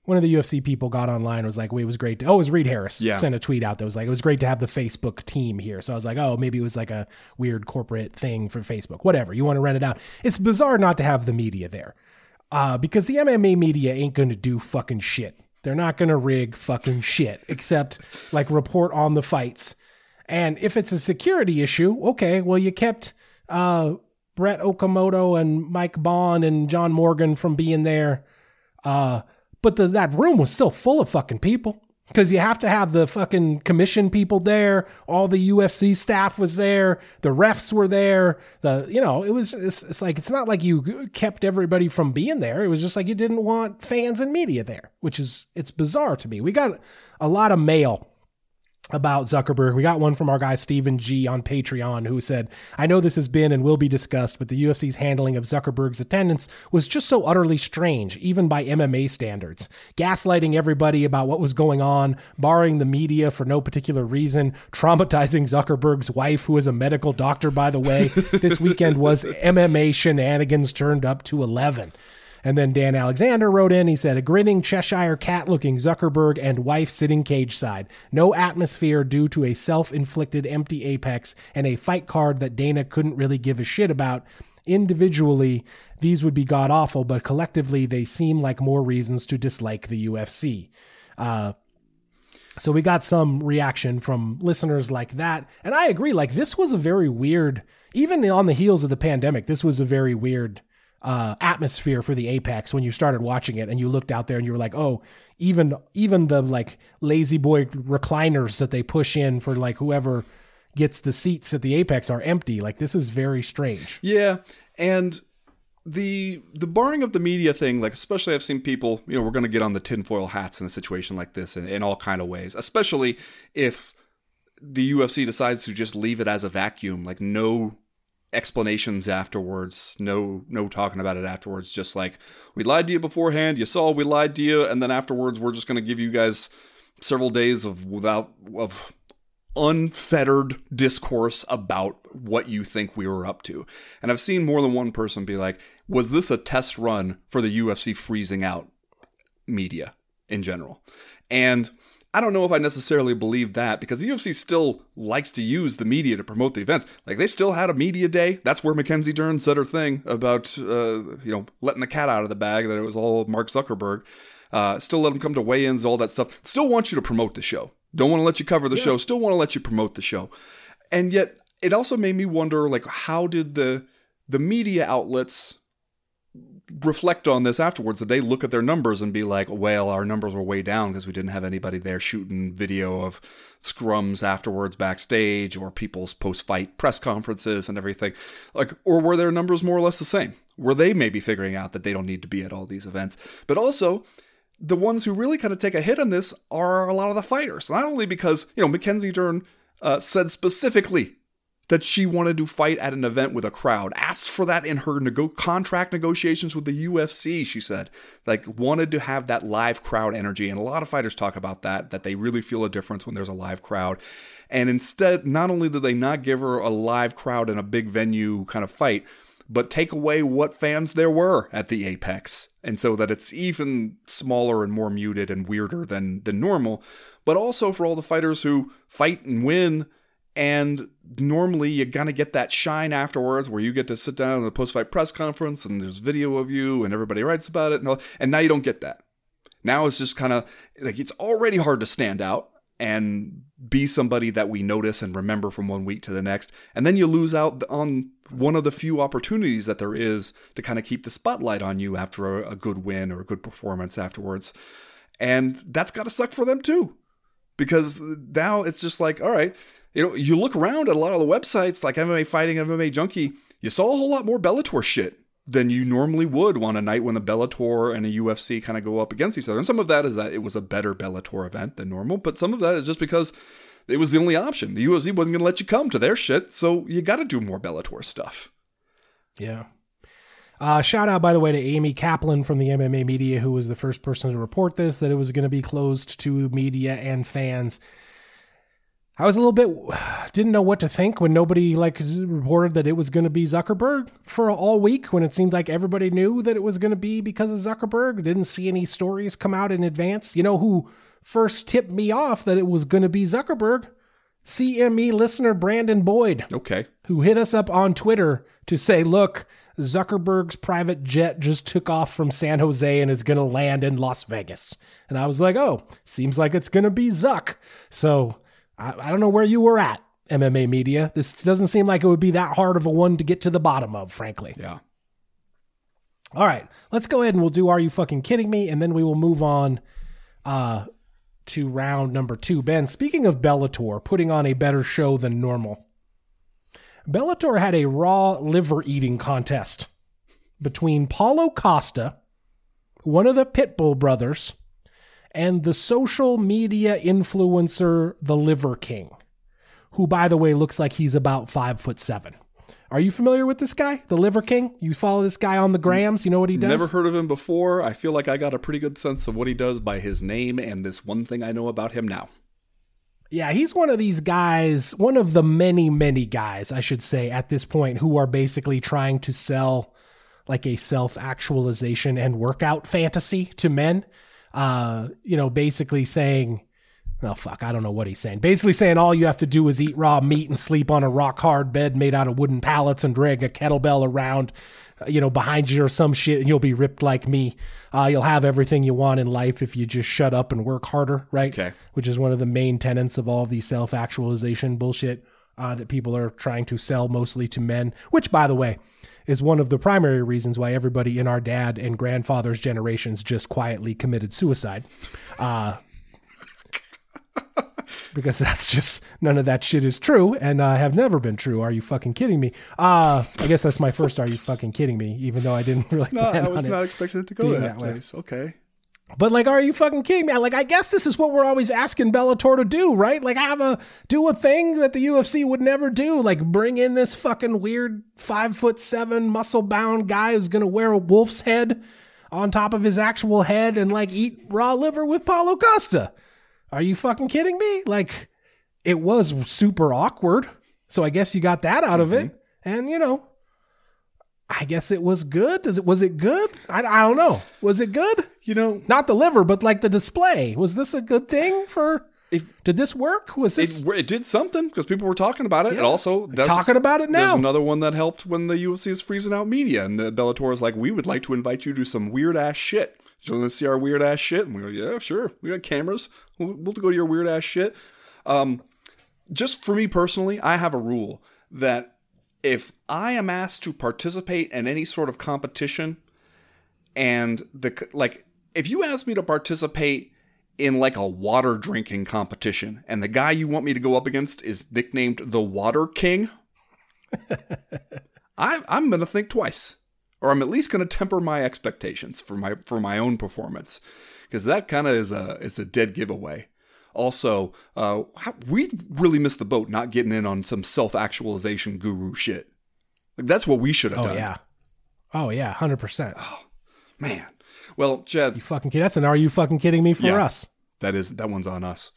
Speaker 1: One of the UFC people got online and was like, "Well, it was great." To, oh, it was Reed Harris.
Speaker 2: Yeah.
Speaker 1: sent a tweet out that was like, "It was great to have the Facebook team here." So I was like, "Oh, maybe it was like a weird corporate thing for Facebook. Whatever. You want to rent it out? It's bizarre not to have the media there, uh, because the MMA media ain't going to do fucking shit. They're not going to rig fucking shit except like report on the fights. And if it's a security issue, okay, well, you kept uh, Brett Okamoto and Mike Bohn and John Morgan from being there. Uh, but the, that room was still full of fucking people because you have to have the fucking commission people there. All the UFC staff was there. The refs were there. The you know it was it's, it's like it's not like you kept everybody from being there. It was just like you didn't want fans and media there, which is it's bizarre to me. We got a lot of mail about Zuckerberg. We got one from our guy Stephen G on Patreon who said, I know this has been and will be discussed, but the UFC's handling of Zuckerberg's attendance was just so utterly strange, even by MMA standards. Gaslighting everybody about what was going on, barring the media for no particular reason, traumatizing Zuckerberg's wife, who is a medical doctor, by the way. this weekend was MMA shenanigans turned up to 11. And then Dan Alexander wrote in, he said, a grinning Cheshire cat looking Zuckerberg and wife sitting cage side. No atmosphere due to a self inflicted empty apex and a fight card that Dana couldn't really give a shit about. Individually, these would be god awful, but collectively, they seem like more reasons to dislike the UFC. Uh, so we got some reaction from listeners like that. And I agree, like, this was a very weird, even on the heels of the pandemic, this was a very weird uh, atmosphere for the Apex when you started watching it and you looked out there and you were like, oh, even even the like lazy boy recliners that they push in for like whoever gets the seats at the Apex are empty. Like this is very strange.
Speaker 2: Yeah, and the the barring of the media thing, like especially I've seen people, you know, we're going to get on the tinfoil hats in a situation like this in, in all kind of ways, especially if the UFC decides to just leave it as a vacuum, like no explanations afterwards, no no talking about it afterwards, just like we lied to you beforehand, you saw we lied to you, and then afterwards we're just going to give you guys several days of without of unfettered discourse about what you think we were up to. And I've seen more than one person be like, was this a test run for the UFC freezing out media in general? And I don't know if I necessarily believe that because the UFC still likes to use the media to promote the events. Like they still had a media day. That's where Mackenzie Dern said her thing about uh, you know letting the cat out of the bag that it was all Mark Zuckerberg. Uh, still let them come to weigh-ins, all that stuff. Still want you to promote the show. Don't want to let you cover the yeah. show. Still want to let you promote the show. And yet, it also made me wonder, like, how did the the media outlets reflect on this afterwards that they look at their numbers and be like, well, our numbers were way down because we didn't have anybody there shooting video of scrums afterwards backstage or people's post fight press conferences and everything. Like, or were their numbers more or less the same? Were they maybe figuring out that they don't need to be at all these events? But also, the ones who really kind of take a hit on this are a lot of the fighters. Not only because, you know, Mackenzie Dern uh, said specifically that she wanted to fight at an event with a crowd. Asked for that in her nego- contract negotiations with the UFC, she said. Like, wanted to have that live crowd energy. And a lot of fighters talk about that, that they really feel a difference when there's a live crowd. And instead, not only did they not give her a live crowd in a big venue kind of fight, but take away what fans there were at the Apex. And so that it's even smaller and more muted and weirder than, than normal. But also for all the fighters who fight and win and normally you're going to get that shine afterwards where you get to sit down in the post fight press conference and there's video of you and everybody writes about it. And, all, and now you don't get that. Now it's just kind of like it's already hard to stand out and be somebody that we notice and remember from one week to the next. And then you lose out on one of the few opportunities that there is to kind of keep the spotlight on you after a, a good win or a good performance afterwards. And that's got to suck for them too. Because now it's just like, all right, you know, you look around at a lot of the websites like MMA Fighting, MMA Junkie, you saw a whole lot more Bellator shit than you normally would on a night when the Bellator and a UFC kind of go up against each other. And some of that is that it was a better Bellator event than normal, but some of that is just because it was the only option. The UFC wasn't going to let you come to their shit, so you got to do more Bellator stuff.
Speaker 1: Yeah. Uh, shout out, by the way, to Amy Kaplan from the MMA Media, who was the first person to report this that it was going to be closed to media and fans I was a little bit didn't know what to think when nobody like reported that it was going to be Zuckerberg for all week when it seemed like everybody knew that it was going to be because of Zuckerberg. Didn't see any stories come out in advance. You know who first tipped me off that it was going to be Zuckerberg? CME listener Brandon Boyd,
Speaker 2: Okay.
Speaker 1: who hit us up on Twitter to say, "Look, Zuckerberg's private jet just took off from San Jose and is going to land in Las Vegas." And I was like, "Oh, seems like it's going to be Zuck." So I, I don't know where you were at, MMA media. This doesn't seem like it would be that hard of a one to get to the bottom of, frankly.
Speaker 2: Yeah.
Speaker 1: All right, let's go ahead and we'll do Are You Fucking Kidding Me? And then we will move on uh, to round number two. Ben, speaking of Bellator putting on a better show than normal, Bellator had a raw liver eating contest between Paulo Costa, one of the Pitbull brothers, and the social media influencer, the Liver King, who, by the way, looks like he's about five foot seven. Are you familiar with this guy, the Liver King? You follow this guy on the grams? You know what he does?
Speaker 2: Never heard of him before. I feel like I got a pretty good sense of what he does by his name and this one thing I know about him now.
Speaker 1: Yeah, he's one of these guys, one of the many, many guys, I should say, at this point, who are basically trying to sell like a self actualization and workout fantasy to men. Uh, you know, basically saying, well, fuck, I don't know what he's saying. Basically saying all you have to do is eat raw meat and sleep on a rock hard bed made out of wooden pallets and drag a kettlebell around, uh, you know, behind you or some shit, and you'll be ripped like me. Uh, you'll have everything you want in life if you just shut up and work harder, right?
Speaker 2: Okay.
Speaker 1: Which is one of the main tenets of all of these self actualization bullshit uh, that people are trying to sell mostly to men, which, by the way, is one of the primary reasons why everybody in our dad and grandfather's generations just quietly committed suicide. Uh, because that's just none of that shit is true and uh, have never been true. Are you fucking kidding me? Uh, I guess that's my first. Are you fucking kidding me? Even though I didn't really.
Speaker 2: No,
Speaker 1: plan
Speaker 2: I was
Speaker 1: on it.
Speaker 2: not expecting it to go that,
Speaker 1: that way.
Speaker 2: Okay.
Speaker 1: But like, are you fucking kidding me? Like, I guess this is what we're always asking Bellator to do, right? Like, have a do a thing that the UFC would never do. Like, bring in this fucking weird five foot seven muscle bound guy who's gonna wear a wolf's head on top of his actual head and like eat raw liver with Paulo Costa. Are you fucking kidding me? Like, it was super awkward. So I guess you got that out of it, mm-hmm. and you know. I guess it was good. Does it was it good? I, I don't know. Was it good?
Speaker 2: You know,
Speaker 1: not the liver, but like the display. Was this a good thing for?
Speaker 2: If-
Speaker 1: did this work? Was this
Speaker 2: it, it did something because people were talking about it. And also, that's,
Speaker 1: talking about it now.
Speaker 2: there's another one that helped when the UFC is freezing out media. And the Bellator is like, we would like to invite you to some weird ass shit. Do you want to see our weird ass shit? And we go, yeah, sure. We got cameras. We'll, we'll go to your weird ass shit. Um, just for me personally, I have a rule that if I am asked to participate in any sort of competition, and the like, if you ask me to participate in like a water drinking competition, and the guy you want me to go up against is nicknamed the Water King, I, I'm gonna think twice, or I'm at least gonna temper my expectations for my for my own performance, because that kind of is a is a dead giveaway. Also, uh, we really missed the boat not getting in on some self actualization guru shit. Like that's what we should have
Speaker 1: oh
Speaker 2: done.
Speaker 1: yeah, oh yeah, hundred percent.
Speaker 2: Oh Man. Well, Chad,
Speaker 1: You fucking kid. That's an are you fucking kidding me for
Speaker 2: Yeah.
Speaker 1: us?
Speaker 2: That is that one's on us.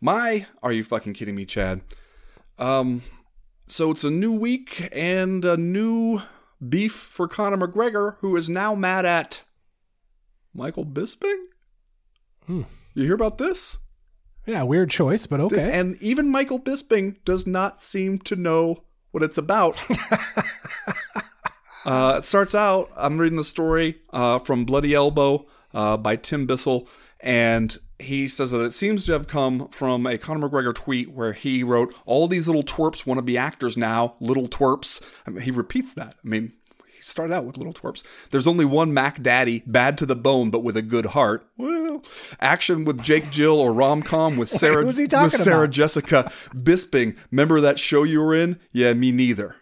Speaker 2: My, are you fucking kidding me, Chad? Um, so it's a new week and a new beef for Conor McGregor, who is now mad at Michael Bisping.
Speaker 1: Hmm.
Speaker 2: You hear about this?
Speaker 1: Yeah, weird choice, but okay.
Speaker 2: This- and even Michael Bisping does not seem to know what it's about. uh, it starts out, I'm reading the story uh, from Bloody Elbow uh, by Tim Bissell, and he says that it seems to have come from a Conor McGregor tweet where he wrote, All these little twerps want to be actors now, little twerps. I mean, he repeats that. I mean, he started out with little twerps. There's only one Mac Daddy, bad to the bone, but with a good heart. Well, action with Jake Gyll or rom com with Sarah with Sarah
Speaker 1: about?
Speaker 2: Jessica Bisping. Remember that show you were in? Yeah, me neither.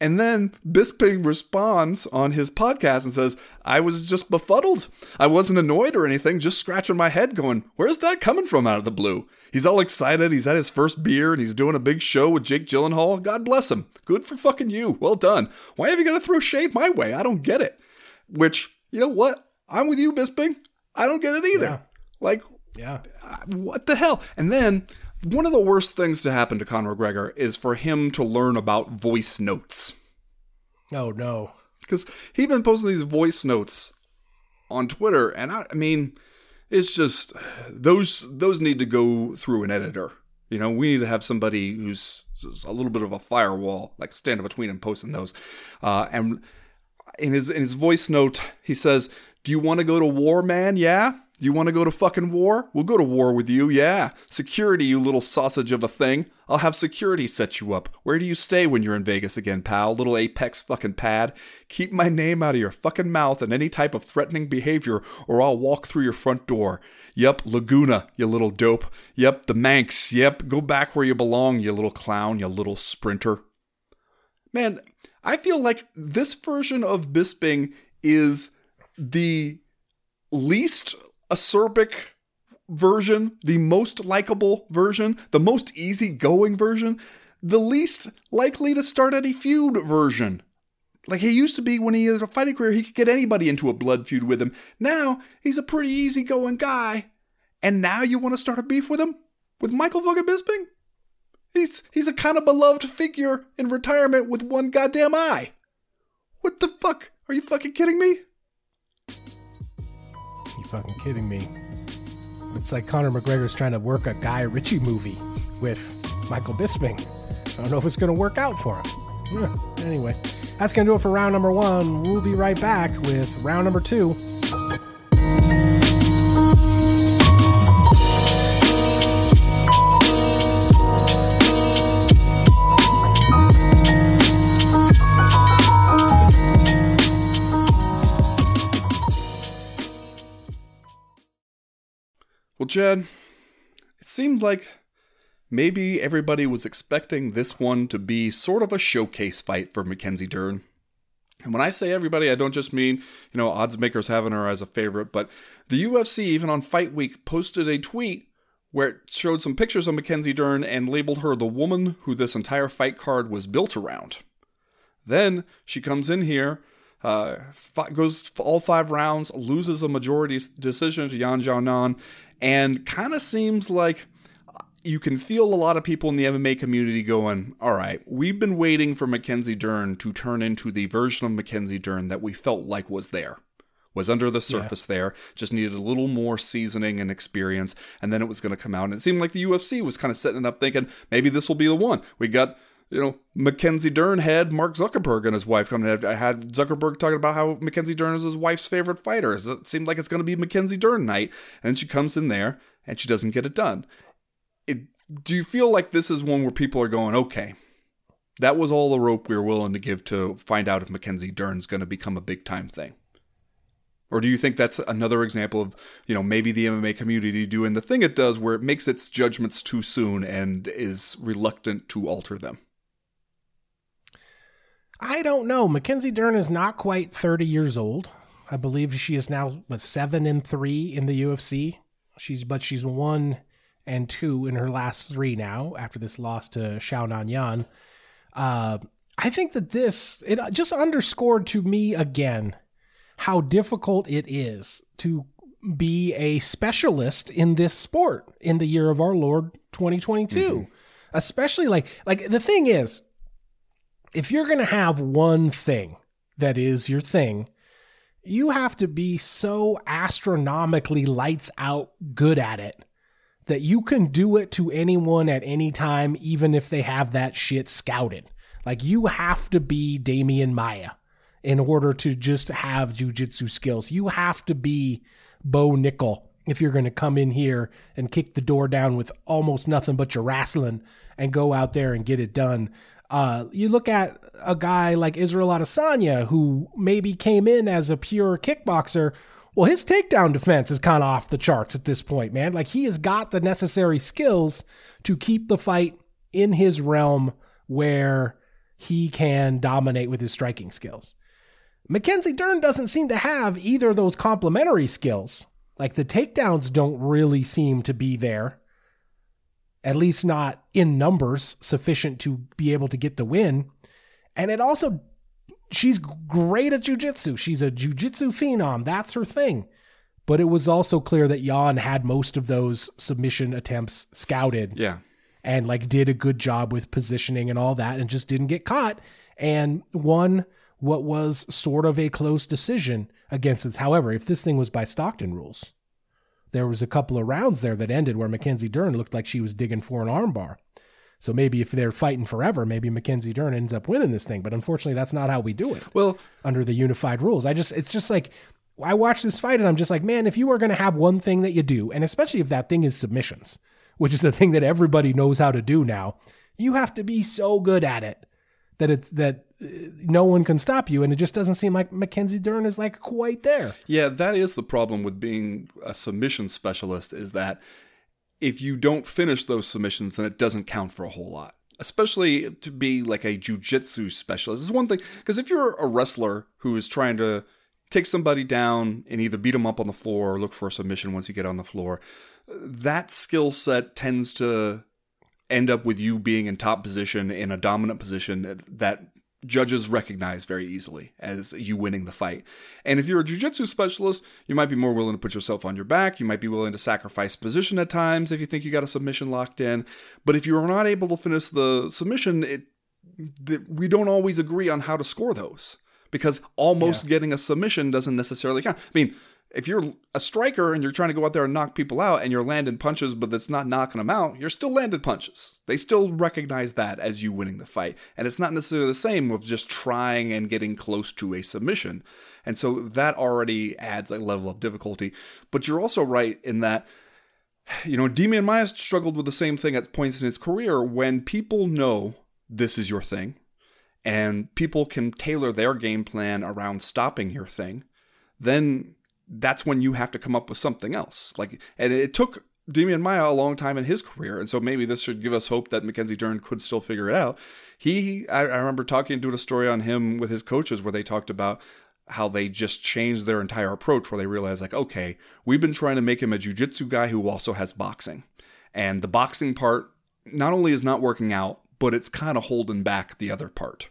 Speaker 2: And then Bisping responds on his podcast and says, I was just befuddled. I wasn't annoyed or anything, just scratching my head going, Where's that coming from out of the blue? He's all excited. He's at his first beer and he's doing a big show with Jake Gyllenhaal. God bless him. Good for fucking you. Well done. Why have you got to throw shade my way? I don't get it. Which, you know what? I'm with you, Bisping. I don't get it either.
Speaker 1: Yeah.
Speaker 2: Like,
Speaker 1: yeah, uh,
Speaker 2: what the hell? And then one of the worst things to happen to Conor McGregor is for him to learn about voice notes.
Speaker 1: Oh no.
Speaker 2: Because he's been posting these voice notes on Twitter, and I, I mean, it's just those those need to go through an editor. You know, we need to have somebody who's a little bit of a firewall, like stand between and posting those. Uh, and in his in his voice note, he says, "Do you want to go to war, man? Yeah." You want to go to fucking war? We'll go to war with you, yeah. Security, you little sausage of a thing. I'll have security set you up. Where do you stay when you're in Vegas again, pal? Little Apex fucking pad. Keep my name out of your fucking mouth and any type of threatening behavior, or I'll walk through your front door. Yep, Laguna, you little dope. Yep, the Manx. Yep, go back where you belong, you little clown, you little sprinter. Man, I feel like this version of Bisping is the least acerbic version, the most likable version, the most easygoing version, the least likely to start any feud version. Like he used to be when he had a fighting career, he could get anybody into a blood feud with him. Now he's a pretty easygoing guy. And now you want to start a beef with him? With Michael fucking Bisping? He's he's a kind of beloved figure in retirement with one goddamn eye. What the fuck? Are you fucking kidding me?
Speaker 1: Fucking kidding me? It's like Conor McGregor's trying to work a Guy Ritchie movie with Michael Bisping. I don't know if it's going to work out for him. Anyway, that's going to do it for round number one. We'll be right back with round number two.
Speaker 2: Well, Chad, it seemed like maybe everybody was expecting this one to be sort of a showcase fight for Mackenzie Dern. And when I say everybody, I don't just mean, you know, odds makers having her as a favorite, but the UFC, even on Fight Week, posted a tweet where it showed some pictures of Mackenzie Dern and labeled her the woman who this entire fight card was built around. Then she comes in here, uh, goes all five rounds, loses a majority decision to Yan Xiaonan, and kind of seems like you can feel a lot of people in the MMA community going, all right, we've been waiting for Mackenzie Dern to turn into the version of Mackenzie Dern that we felt like was there. Was under the surface there, just needed a little more seasoning and experience, and then it was going to come out. And it seemed like the UFC was kind of setting it up thinking maybe this will be the one. We got, you know, Mackenzie Dern had Mark Zuckerberg and his wife coming. I had Zuckerberg talking about how Mackenzie Dern is his wife's favorite fighter. It seemed like it's going to be Mackenzie Dern night. And she comes in there and she doesn't get it done it, do you feel like this is one where people are going, okay, that was all the rope we were willing to give to find out if Mackenzie Dern's going to become a big time thing? Or do you think that's another example of, you know, maybe the MMA community doing the thing it does where it makes its judgments too soon and is reluctant to alter them?
Speaker 1: I don't know. Mackenzie Dern is not quite 30 years old. I believe she is now what, seven and three in the UFC. She's but she's one and two in her last three now after this loss to Xiaonan Yan. Uh, I think that this it just underscored to me again how difficult it is to be a specialist in this sport in the year of our Lord 2022. Especially like like the thing is if you're going to have one thing that is your thing, you have to be so astronomically lights out good at it that you can do it to anyone at any time, even if they have that shit scouted. Like you have to be Demian Maia in order to just have jujitsu skills. You have to be Bo Nickal if you're going to come in here and kick the door down with almost nothing but your wrestling and go out there and get it done. Uh, you look at a guy like Israel Adesanya, who maybe came in as a pure kickboxer. Well, his takedown defense is kind of off the charts at this point, man. Like he has got the necessary skills to keep the fight in his realm where he can dominate with his striking skills. Mackenzie Dern doesn't seem to have either of those complementary skills. Like the takedowns don't really seem to be there at least not in numbers sufficient to be able to get the win. And it also, she's great at jujitsu. She's a jujitsu phenom. That's her thing. But it was also clear that Yan had most of those submission attempts scouted.
Speaker 2: Yeah.
Speaker 1: and like did a good job with positioning and all that and just didn't get caught and won what was sort of a close decision against it. However, if this thing was by Stockton rules, there was a couple of rounds there that ended where Mackenzie Dern looked like she was digging for an armbar. So maybe if they're fighting forever, maybe Mackenzie Dern ends up winning this thing. But unfortunately, that's not how we do it.
Speaker 2: Well,
Speaker 1: under the unified rules, I just it's just like I watch this fight and I'm just like, man, if you are going to have one thing that you do, and especially if that thing is submissions, which is the thing that everybody knows how to do now, you have to be so good at it that it's that no one can stop you and it just doesn't seem like Mackenzie Dern is like quite there.
Speaker 2: Yeah, that is the problem with being a submission specialist is that if you don't finish those submissions then it doesn't count for a whole lot. Especially to be like a jujitsu specialist. Is one thing because if you're a wrestler who is trying to take somebody down and either beat them up on the floor or look for a submission once you get on the floor, that skill set tends to end up with you being in top position in a dominant position that judges recognize very easily as you winning the fight. And if you're a jiu-jitsu specialist, you might be more willing to put yourself on your back. You might be willing to sacrifice position at times if you think you got a submission locked in. But if you're not able to finish the submission, it we don't always agree on how to score those because almost yeah. getting a submission doesn't necessarily count. I mean, if you're a striker and you're trying to go out there and knock people out and you're landing punches, but it's not knocking them out, you're still landing punches. They still recognize that as you winning the fight. And it's not necessarily the same with just trying and getting close to a submission. And so that already adds a level of difficulty. But you're also right in that, you know, Demian Maia struggled with the same thing at points in his career when people know this is your thing and people can tailor their game plan around stopping your thing, then that's when you have to come up with something else. Like, and it took Demian Maia a long time in his career, and so maybe this should give us hope that Mackenzie Dern could still figure it out. He, I, I remember talking, doing a story on him with his coaches where they talked about how they just changed their entire approach, where they realized, like, okay, we've been trying to make him a jujitsu guy who also has boxing, and the boxing part not only is not working out, but it's kind of holding back the other part.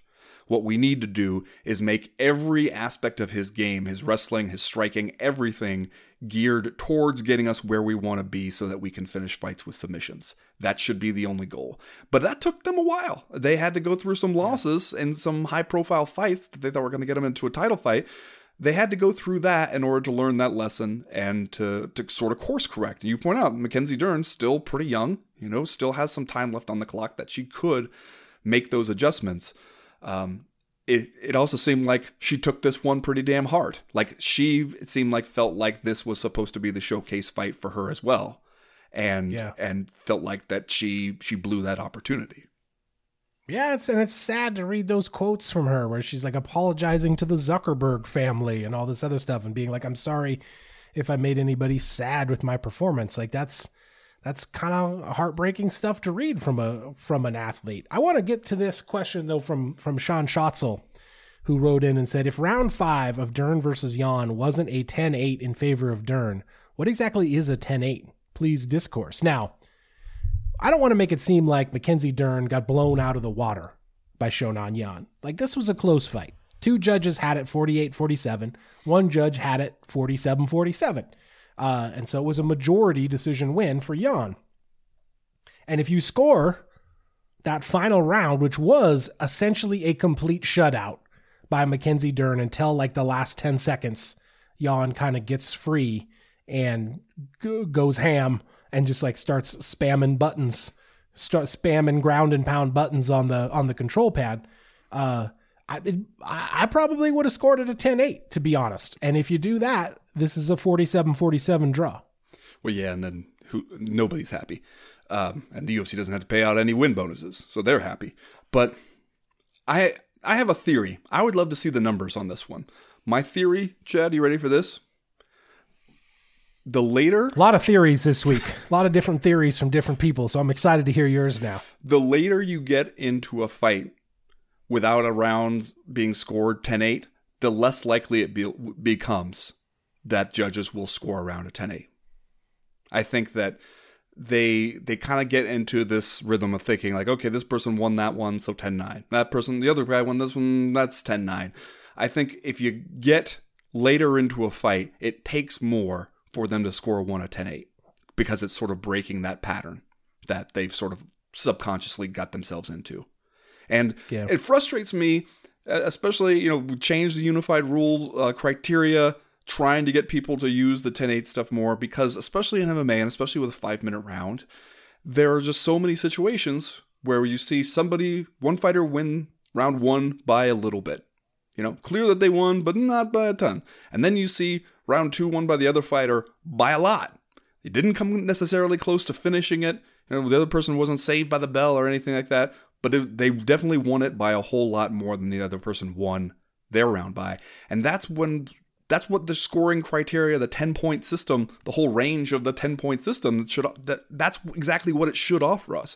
Speaker 2: What we need to do is make every aspect of his game, his wrestling, his striking, everything geared towards getting us where we want to be so that we can finish fights with submissions. That should be the only goal. But that took them a while. They had to go through some losses and some high profile fights that they thought were going to get them into a title fight they had to go through that in order to learn that lesson and to, to sort of course correct. And you point out Mackenzie Dern still pretty young, you know, still has some time left on the clock that she could make those adjustments. Um, it, it also seemed like she took this one pretty damn hard. Like she, it seemed like felt like this was supposed to be the showcase fight for her as well, and yeah. and felt like that she she blew that opportunity.
Speaker 1: Yeah, it's and it's sad to read those quotes from her where she's like apologizing to the Zuckerberg family and all this other stuff and being like, "I'm sorry if I made anybody sad with my performance." Like that's that's kind of heartbreaking stuff to read from a from an athlete. I want to get to this question though from from Sean Schatzel, who wrote in and said, if round five of Dern versus Yan wasn't a 10-8 in favor of Dern, what exactly is a 10-8? Please discourse. Now, I don't want to make it seem like Mackenzie Dern got blown out of the water by Xiaonan Yan. Like this was a close fight. Two judges had it 48-47. One judge had it 47-47. Uh, and so it was a majority decision win for Yan. And if you score that final round, which was essentially a complete shutout by Mackenzie Dern until like the last 10 seconds, Yan kind of gets free and g- goes ham and just like starts spamming buttons, start spamming ground and pound buttons on the on the control pad. Uh, I, I probably would have scored it a 10-8 to be honest. And if you do that, this is a 47-47 draw.
Speaker 2: Well, yeah, and then who, nobody's happy. Um, and the UFC doesn't have to pay out any win bonuses, so they're happy. But I I have a theory. I would love to see the numbers on this one. My theory, Chad, you ready for this? The later
Speaker 1: a lot of theories this week, a lot of different theories from different people, so I'm excited to hear yours now.
Speaker 2: The later you get into a fight without a round being scored 10-8, the less likely it be- becomes that judges will score around a 10-8. I think that they they kind of get into this rhythm of thinking like okay this person won that one so 10-9 that person the other guy won this one that's 10-9 i think if you get later into a fight it takes more for them to score one a 10-8 because it's sort of breaking that pattern that they've sort of subconsciously got themselves into. And
Speaker 1: Yeah.
Speaker 2: it frustrates me, especially, you know, change the unified rules uh, criteria, trying to get people to use the 10 8 stuff more, because especially in MMA and especially with a five minute round, there are just so many situations where you see somebody, one fighter win round one by a little bit. You know, clear that they won, but not by a ton. And then you see round two won by the other fighter by a lot. They didn't come necessarily close to finishing it. You know, the other person wasn't saved by the bell or anything like that, but it, they definitely won it by a whole lot more than the other person won their round by. And that's when that's what the scoring criteria, the 10 point system, the whole range of the 10 point system should that that's exactly what it should offer us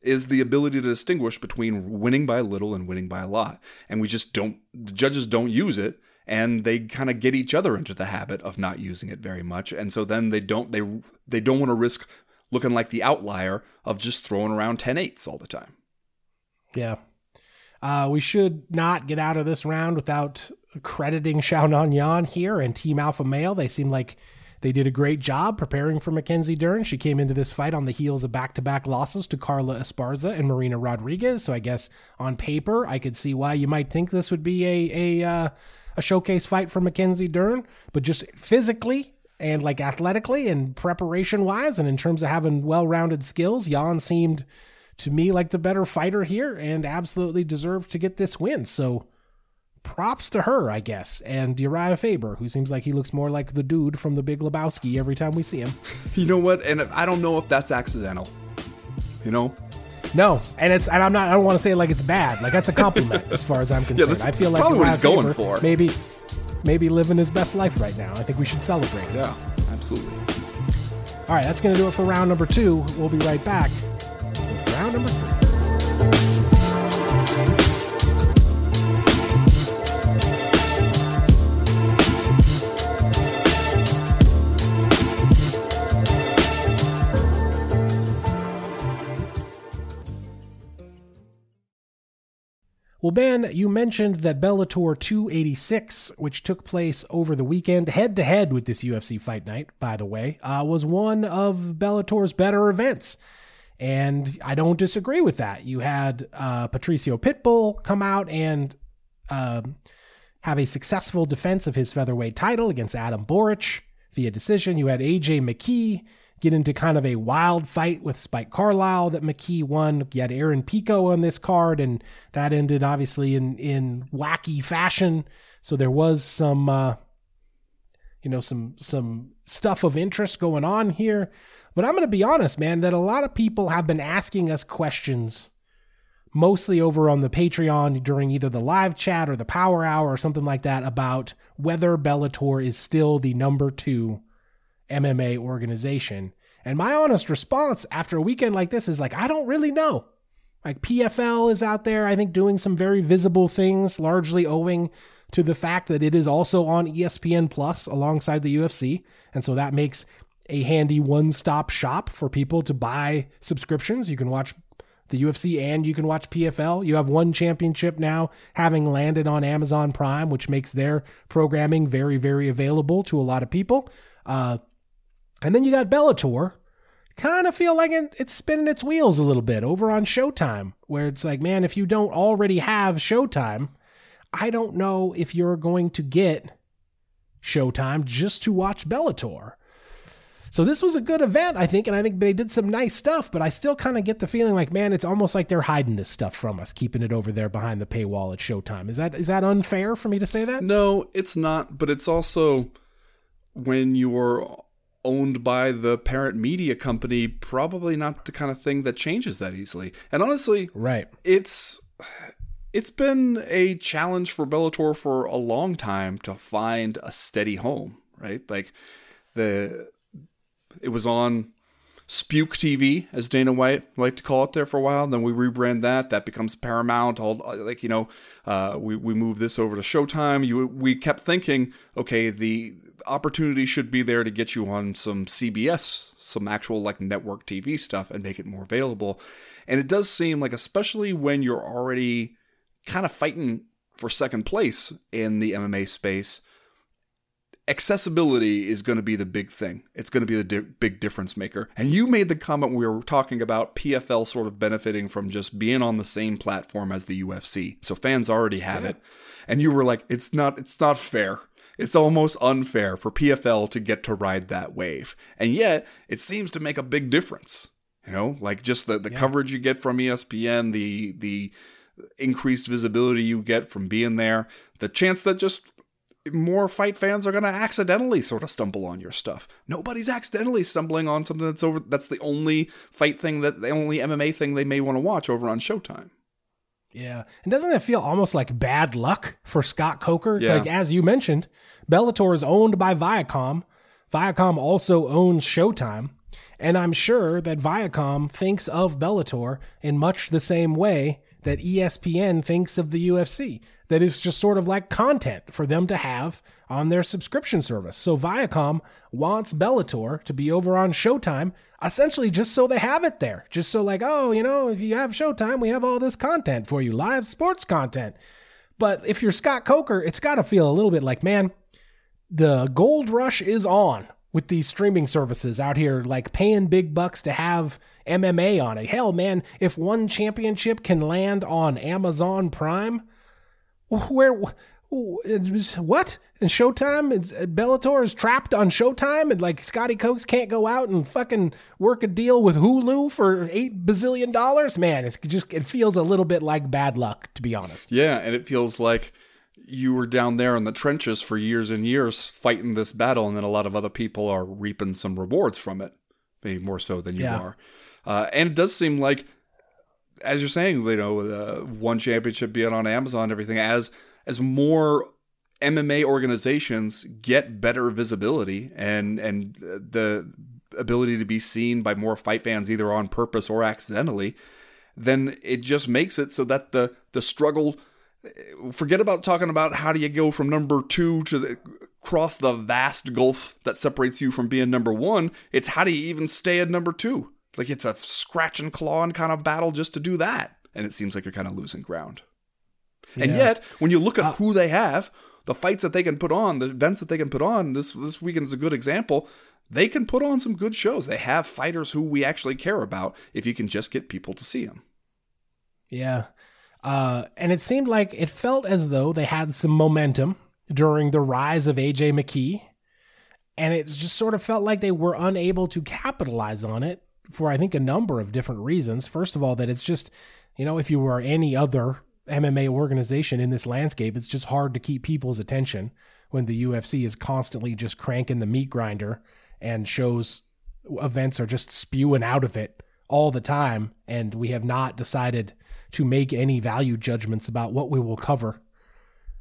Speaker 2: is the ability to distinguish between winning by a little and winning by a lot. And we just don't the judges don't use it and they kind of get each other into the habit of not using it very much. And so then they don't they they don't want to risk looking like the outlier of just throwing around 10 eights all the time.
Speaker 1: Yeah. Uh, we should not get out of this round without crediting Xiaonan Yan here and Team Alpha Male. They seem like they did a great job preparing for Mackenzie Dern. She came into this fight on the heels of back to back losses to Carla Esparza and Marina Rodriguez. So I guess on paper, I could see why you might think this would be a, a, uh, a showcase fight for Mackenzie Dern. But just physically, and like athletically and preparation wise, and in terms of having well rounded skills, Yan seemed to me like the better fighter here and absolutely deserved to get this win. So props to her, I guess. And Uriah Faber, who seems like he looks more like the dude from the Big Lebowski every time we see him.
Speaker 2: You know what? And I don't know if that's accidental. You know?
Speaker 1: No, and it's and I'm not. I don't want to say it like it's bad. Like that's a compliment as far as I'm concerned.
Speaker 2: that's
Speaker 1: I feel like
Speaker 2: probably what he's going
Speaker 1: Faber
Speaker 2: for.
Speaker 1: Maybe, maybe living his best life right now. I think we should celebrate. it.
Speaker 2: Yeah, absolutely.
Speaker 1: All right, that's going to do it for round number two. We'll be right back Well, Ben, you mentioned that Bellator 286, which took place over the weekend, head to head with this UFC Fight Night, by the way, uh, was one of Bellator's better events. And I don't disagree with that. You had uh, Patricio Pitbull come out and um, have a successful defense of his featherweight title against Adam Borics via decision. You had AJ McKee get into kind of a wild fight with Spike Carlisle that McKee won. You had Aaron Pico on this card, and that ended obviously in in wacky fashion. So there was some, uh, you know, some some stuff of interest going on here. But I'm going to be honest, man, that a lot of people have been asking us questions mostly over on the Patreon during either the live chat or the power hour or something like that about whether Bellator is still the number two MMA organization. And my honest response after a weekend like this is like, I don't really know. Like PFL is out there, I think, doing some very visible things, largely owing to the fact that it is also on ESPN Plus alongside the UFC. And so that makes a handy one stop shop for people to buy subscriptions. You can watch the UFC and you can watch PFL. You have one championship now having landed on Amazon Prime, which makes their programming very, very available to a lot of people. Uh, and then you got Bellator. Kind of feel like it, it's spinning its wheels a little bit over on Showtime, where it's like, man, if you don't already have Showtime, I don't know if you're going to get Showtime just to watch Bellator. So this was a good event, I think, and I think they did some nice stuff, but I still kind of get the feeling like, man, it's almost like they're hiding this stuff from us, keeping it over there behind the paywall at Showtime. Is that is that unfair for me to say that?
Speaker 2: No, it's not, but it's also when you're owned by the parent media company, probably not the kind of thing that changes that easily. And honestly,
Speaker 1: Right.
Speaker 2: it's it's been a challenge for Bellator for a long time to find a steady home, right? Like the it was on Spuke TV, as Dana White liked to call it there for a while. Then we rebrand that. That becomes Paramount. All like you know, uh, we we move this over to Showtime. You we kept thinking, okay, the opportunity should be there to get you on some CBS, some actual like network TV stuff, and make it more available. And it does seem like, especially when you're already kind of fighting for second place in the MMA space, accessibility is going to be the big thing. It's going to be the di- big difference maker. And you made the comment we were talking about PFL sort of benefiting from just being on the same platform as the UFC. So fans already have yeah. it. And you were like it's not it's not fair. It's almost unfair for PFL to get to ride that wave. And yet, it seems to make a big difference. You know, like just the, the yeah. coverage you get from ESPN, the the increased visibility you get from being there, the chance that just more fight fans are going to accidentally sort of stumble on your stuff. Nobody's accidentally stumbling on something that's over that's the only fight thing that the only MMA thing they may want to watch over on Showtime.
Speaker 1: Yeah. And doesn't it feel almost like bad luck for Scott Coker?
Speaker 2: Yeah.
Speaker 1: Like as you mentioned, Bellator is owned by Viacom. Viacom also owns Showtime. And I'm sure that Viacom thinks of Bellator in much the same way that ESPN thinks of the UFC. That is just sort of like content for them to have on their subscription service. So Viacom wants Bellator to be over on Showtime, essentially just so they have it there. Just so, like, oh, you know, if you have Showtime, we have all this content for you, live sports content. But if you're Scott Coker, it's got to feel a little bit like, man, the gold rush is on with these streaming services out here, like paying big bucks to have MMA on it. Hell, man, if one championship can land on Amazon Prime, where what? And Showtime, it's, uh, Bellator is trapped on Showtime, and like Scotty Cokes can't go out and fucking work a deal with Hulu for eight bazillion dollars. Man, it's just it feels a little bit like bad luck, to be honest.
Speaker 2: Yeah, and it feels like you were down there in the trenches for years and years fighting this battle, and then a lot of other people are reaping some rewards from it, maybe more so than you yeah. are. Uh, and it does seem like, as you're saying, you know, uh, one championship being on Amazon, and everything as as more MMA organizations get better visibility and and the ability to be seen by more fight fans either on purpose or accidentally, then it just makes it so that the the struggle forget about talking about how do you go from number two to the, cross the vast gulf that separates you from being number one. It's how do you even stay at number two? Like it's a scratch and claw and kind of battle just to do that. And it seems like you're kind of losing ground. Yeah. And yet, when you look at uh, who they have, the fights that they can put on, the events that they can put on, this this weekend is a good example. They can put on some good shows. They have fighters who we actually care about if you can just get people to see them.
Speaker 1: Yeah. Uh, and it seemed like it felt as though they had some momentum during the rise of AJ McKee. And it just sort of felt like they were unable to capitalize on it for, I think, a number of different reasons. First of all, that it's just, you know, if you were any other MMA organization in this landscape, it's just hard to keep people's attention when the UFC is constantly just cranking the meat grinder and shows events are just spewing out of it all the time. And we have not decided to make any value judgments about what we will cover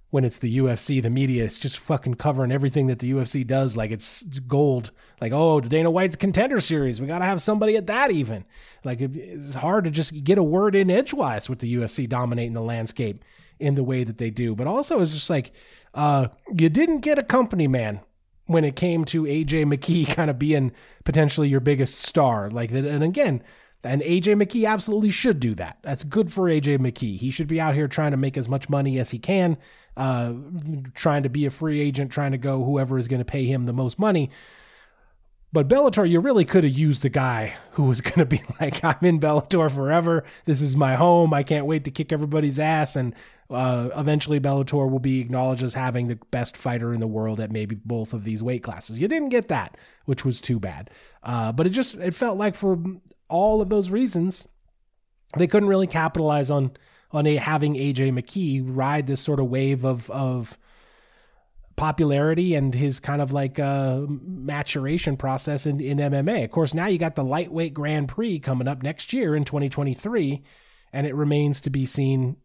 Speaker 1: when it's the UFC. The media is just fucking covering everything that the UFC does like it's gold. Like, oh, Dana White's contender series. We got to have somebody at that even. Like, it's hard to just get a word in edgewise with the UFC dominating the landscape in the way that they do. But also, it's just like, uh, you didn't get a company man when it came to AJ McKee kind of being potentially your biggest star. Like, and again, and AJ McKee absolutely should do that. That's good for AJ McKee. He should be out here trying to make as much money as he can, uh, trying to be a free agent, trying to go whoever is going to pay him the most money. But Bellator, you really could have used a guy who was going to be like, I'm in Bellator forever. This is my home. I can't wait to kick everybody's ass. And uh, eventually, Bellator will be acknowledged as having the best fighter in the world at maybe both of these weight classes. You didn't get that, which was too bad. Uh, but it just it felt like for all of those reasons, they couldn't really capitalize on on a, having AJ McKee ride this sort of wave of of popularity and his kind of like uh, maturation process in, in MMA. Of course, now you got the lightweight Grand Prix coming up next year in 2023, and it remains to be seen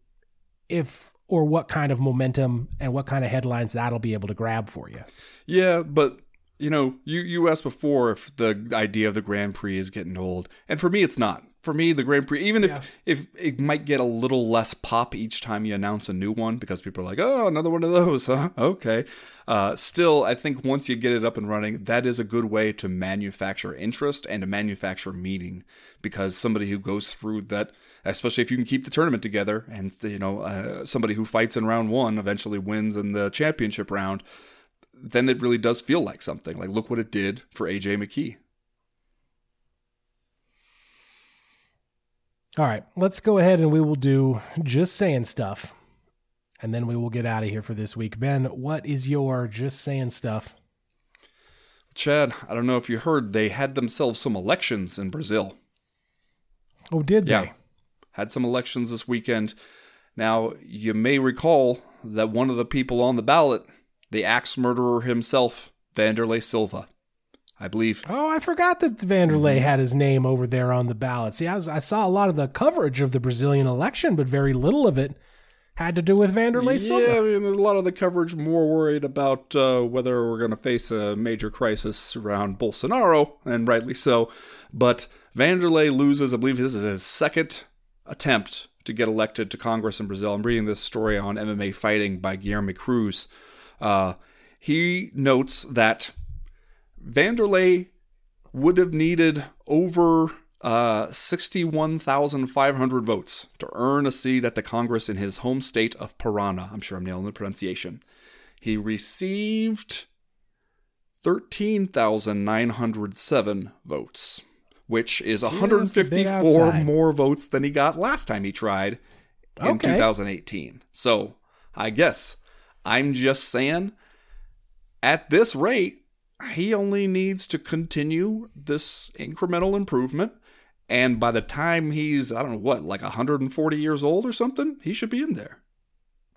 Speaker 1: if or what kind of momentum and what kind of headlines that'll be able to grab for you.
Speaker 2: Yeah, but you know, you you asked before if the idea of the Grand Prix is getting old, and for me, it's not. For me, the Grand Prix, even yeah. if if it might get a little less pop each time you announce a new one, because people are like, "Oh, another one of those, huh?" Okay. Uh, still, I think once you get it up and running, that is a good way to manufacture interest and to manufacture meaning, because somebody who goes through that, especially if you can keep the tournament together, and you know, uh, somebody who fights in round one eventually wins in the championship round then it really does feel like something. Like, look what it did for AJ McKee.
Speaker 1: All right, let's go ahead and we will do just saying stuff. And then we will get out of here for this week. Ben, what is your just saying stuff?
Speaker 2: Chad, I don't know if you heard, they had themselves some elections in Brazil.
Speaker 1: Oh, did
Speaker 2: Yeah.
Speaker 1: they?
Speaker 2: Had some elections this weekend. Now, you may recall that one of the people on the ballot, the axe murderer himself, Wanderlei Silva. I believe
Speaker 1: Oh, I forgot that
Speaker 2: Wanderlei
Speaker 1: had his name over there on the ballot. See, I, was, I saw a lot of the coverage of the Brazilian election, but very little of it had to do with Wanderlei
Speaker 2: Yeah,
Speaker 1: Silva.
Speaker 2: I mean, a lot of the coverage more worried about uh, whether we're going to face a major crisis around Bolsonaro, and rightly so. But Wanderlei loses, I believe this is his second attempt to get elected to Congress in Brazil. I'm reading this story on MMA Fighting by Guilherme Cruz. Uh, he notes that Wanderlei would have needed over uh, 61,500 votes to earn a seat at the Congress in his home state of Parana. I'm sure I'm nailing the pronunciation. He received 13,907 votes, which is
Speaker 1: a
Speaker 2: 154 more votes than he got last time he tried in
Speaker 1: Okay.
Speaker 2: 2018. So I guess I'm just saying at this rate, he only needs to continue this incremental improvement. And by the time he's, I don't know what, like 140 years old or something, he should be in there.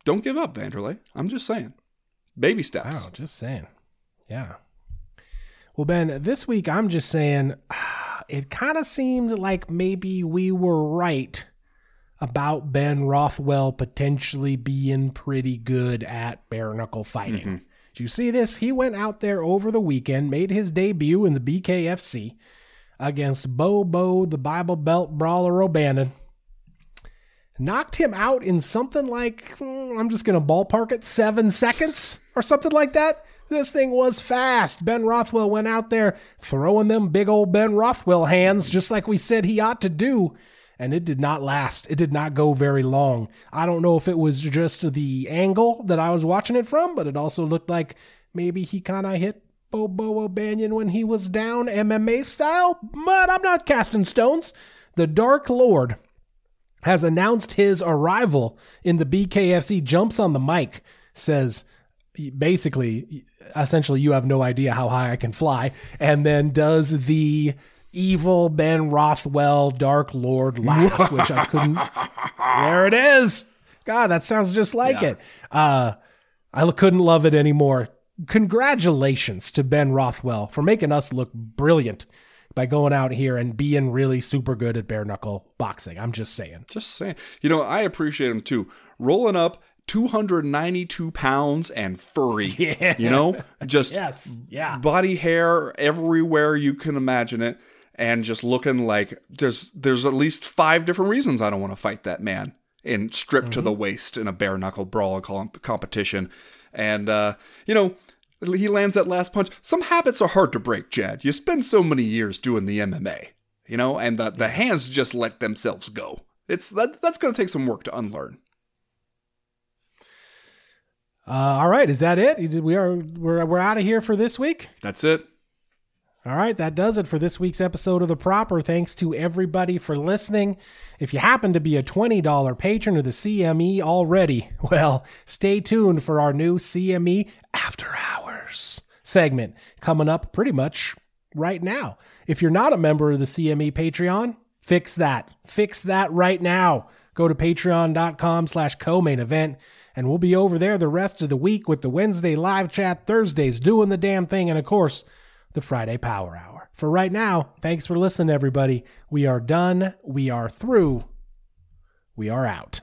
Speaker 2: Don't give up, Wanderlei. I'm just saying. Baby steps.
Speaker 1: Wow, just saying. Yeah. Well, Ben, this week I'm just saying it kind of seemed like maybe we were right about Ben Rothwell potentially being pretty good at bare knuckle fighting. Did you see this? He went out there over the weekend, made his debut in the BKFC against Bobo, the Bible Belt Brawler O'Bannon. Knocked him out in something like, hmm, I'm just going to ballpark it, seven seconds or something like that. This thing was fast. Ben Rothwell went out there throwing them big old Ben Rothwell hands, just like we said he ought to do. And it did not last. It did not go very long. I don't know if it was just the angle that I was watching it from, but it also looked like maybe he kind of hit Bobo O'Bannon when he was down MMA style. But I'm not casting stones. The Dark Lord has announced his arrival in the BKFC, jumps on the mic, says basically, essentially, you have no idea how high I can fly, and then does the evil Ben Rothwell Dark Lord laugh, which I couldn't. There it is. God, that sounds just like
Speaker 2: Yeah.
Speaker 1: it. Uh, I couldn't love it anymore. Congratulations to Ben Rothwell for making us look brilliant by going out here and being really super good at bare knuckle boxing. I'm just saying.
Speaker 2: Just saying. You know, I appreciate him too. Rolling up 292 pounds and furry.
Speaker 1: Yeah.
Speaker 2: You know, just
Speaker 1: Yes. Yeah.
Speaker 2: body hair everywhere you can imagine it, and just looking like there's there's at least five different reasons I don't want to fight that man in stripped to the waist in a bare knuckle brawl com- competition, and uh, you know. He lands that last punch. Some habits are hard to break, Chad. You spend so many years doing the MMA, you know, and the, the hands just let themselves go. It's that that's going to take some work to unlearn.
Speaker 1: Uh, all right, is that it? We are we're we're out of here for this week.
Speaker 2: That's it.
Speaker 1: All right, that does it for this week's episode of The Proper. Thanks to everybody for listening. If you happen to be a $20 patron of the CME already, well, stay tuned for our new CME After Hours segment coming up pretty much right now. If you're not a member of the CME Patreon, fix that. Fix that right now. Go to patreon.com slash co-main event and we'll be over there the rest of the week with the Wednesday live chat, Thursdays doing the damn thing, and of course, the Friday Power Hour. For right now, thanks for listening, everybody. We are done. We are through. We are out.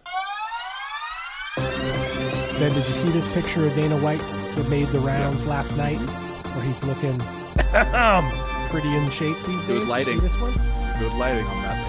Speaker 1: Ben, did you see this picture of Dana White that made the rounds last night? Where he's looking pretty in shape these days.
Speaker 2: Good lighting.
Speaker 1: This one?
Speaker 2: Good lighting on that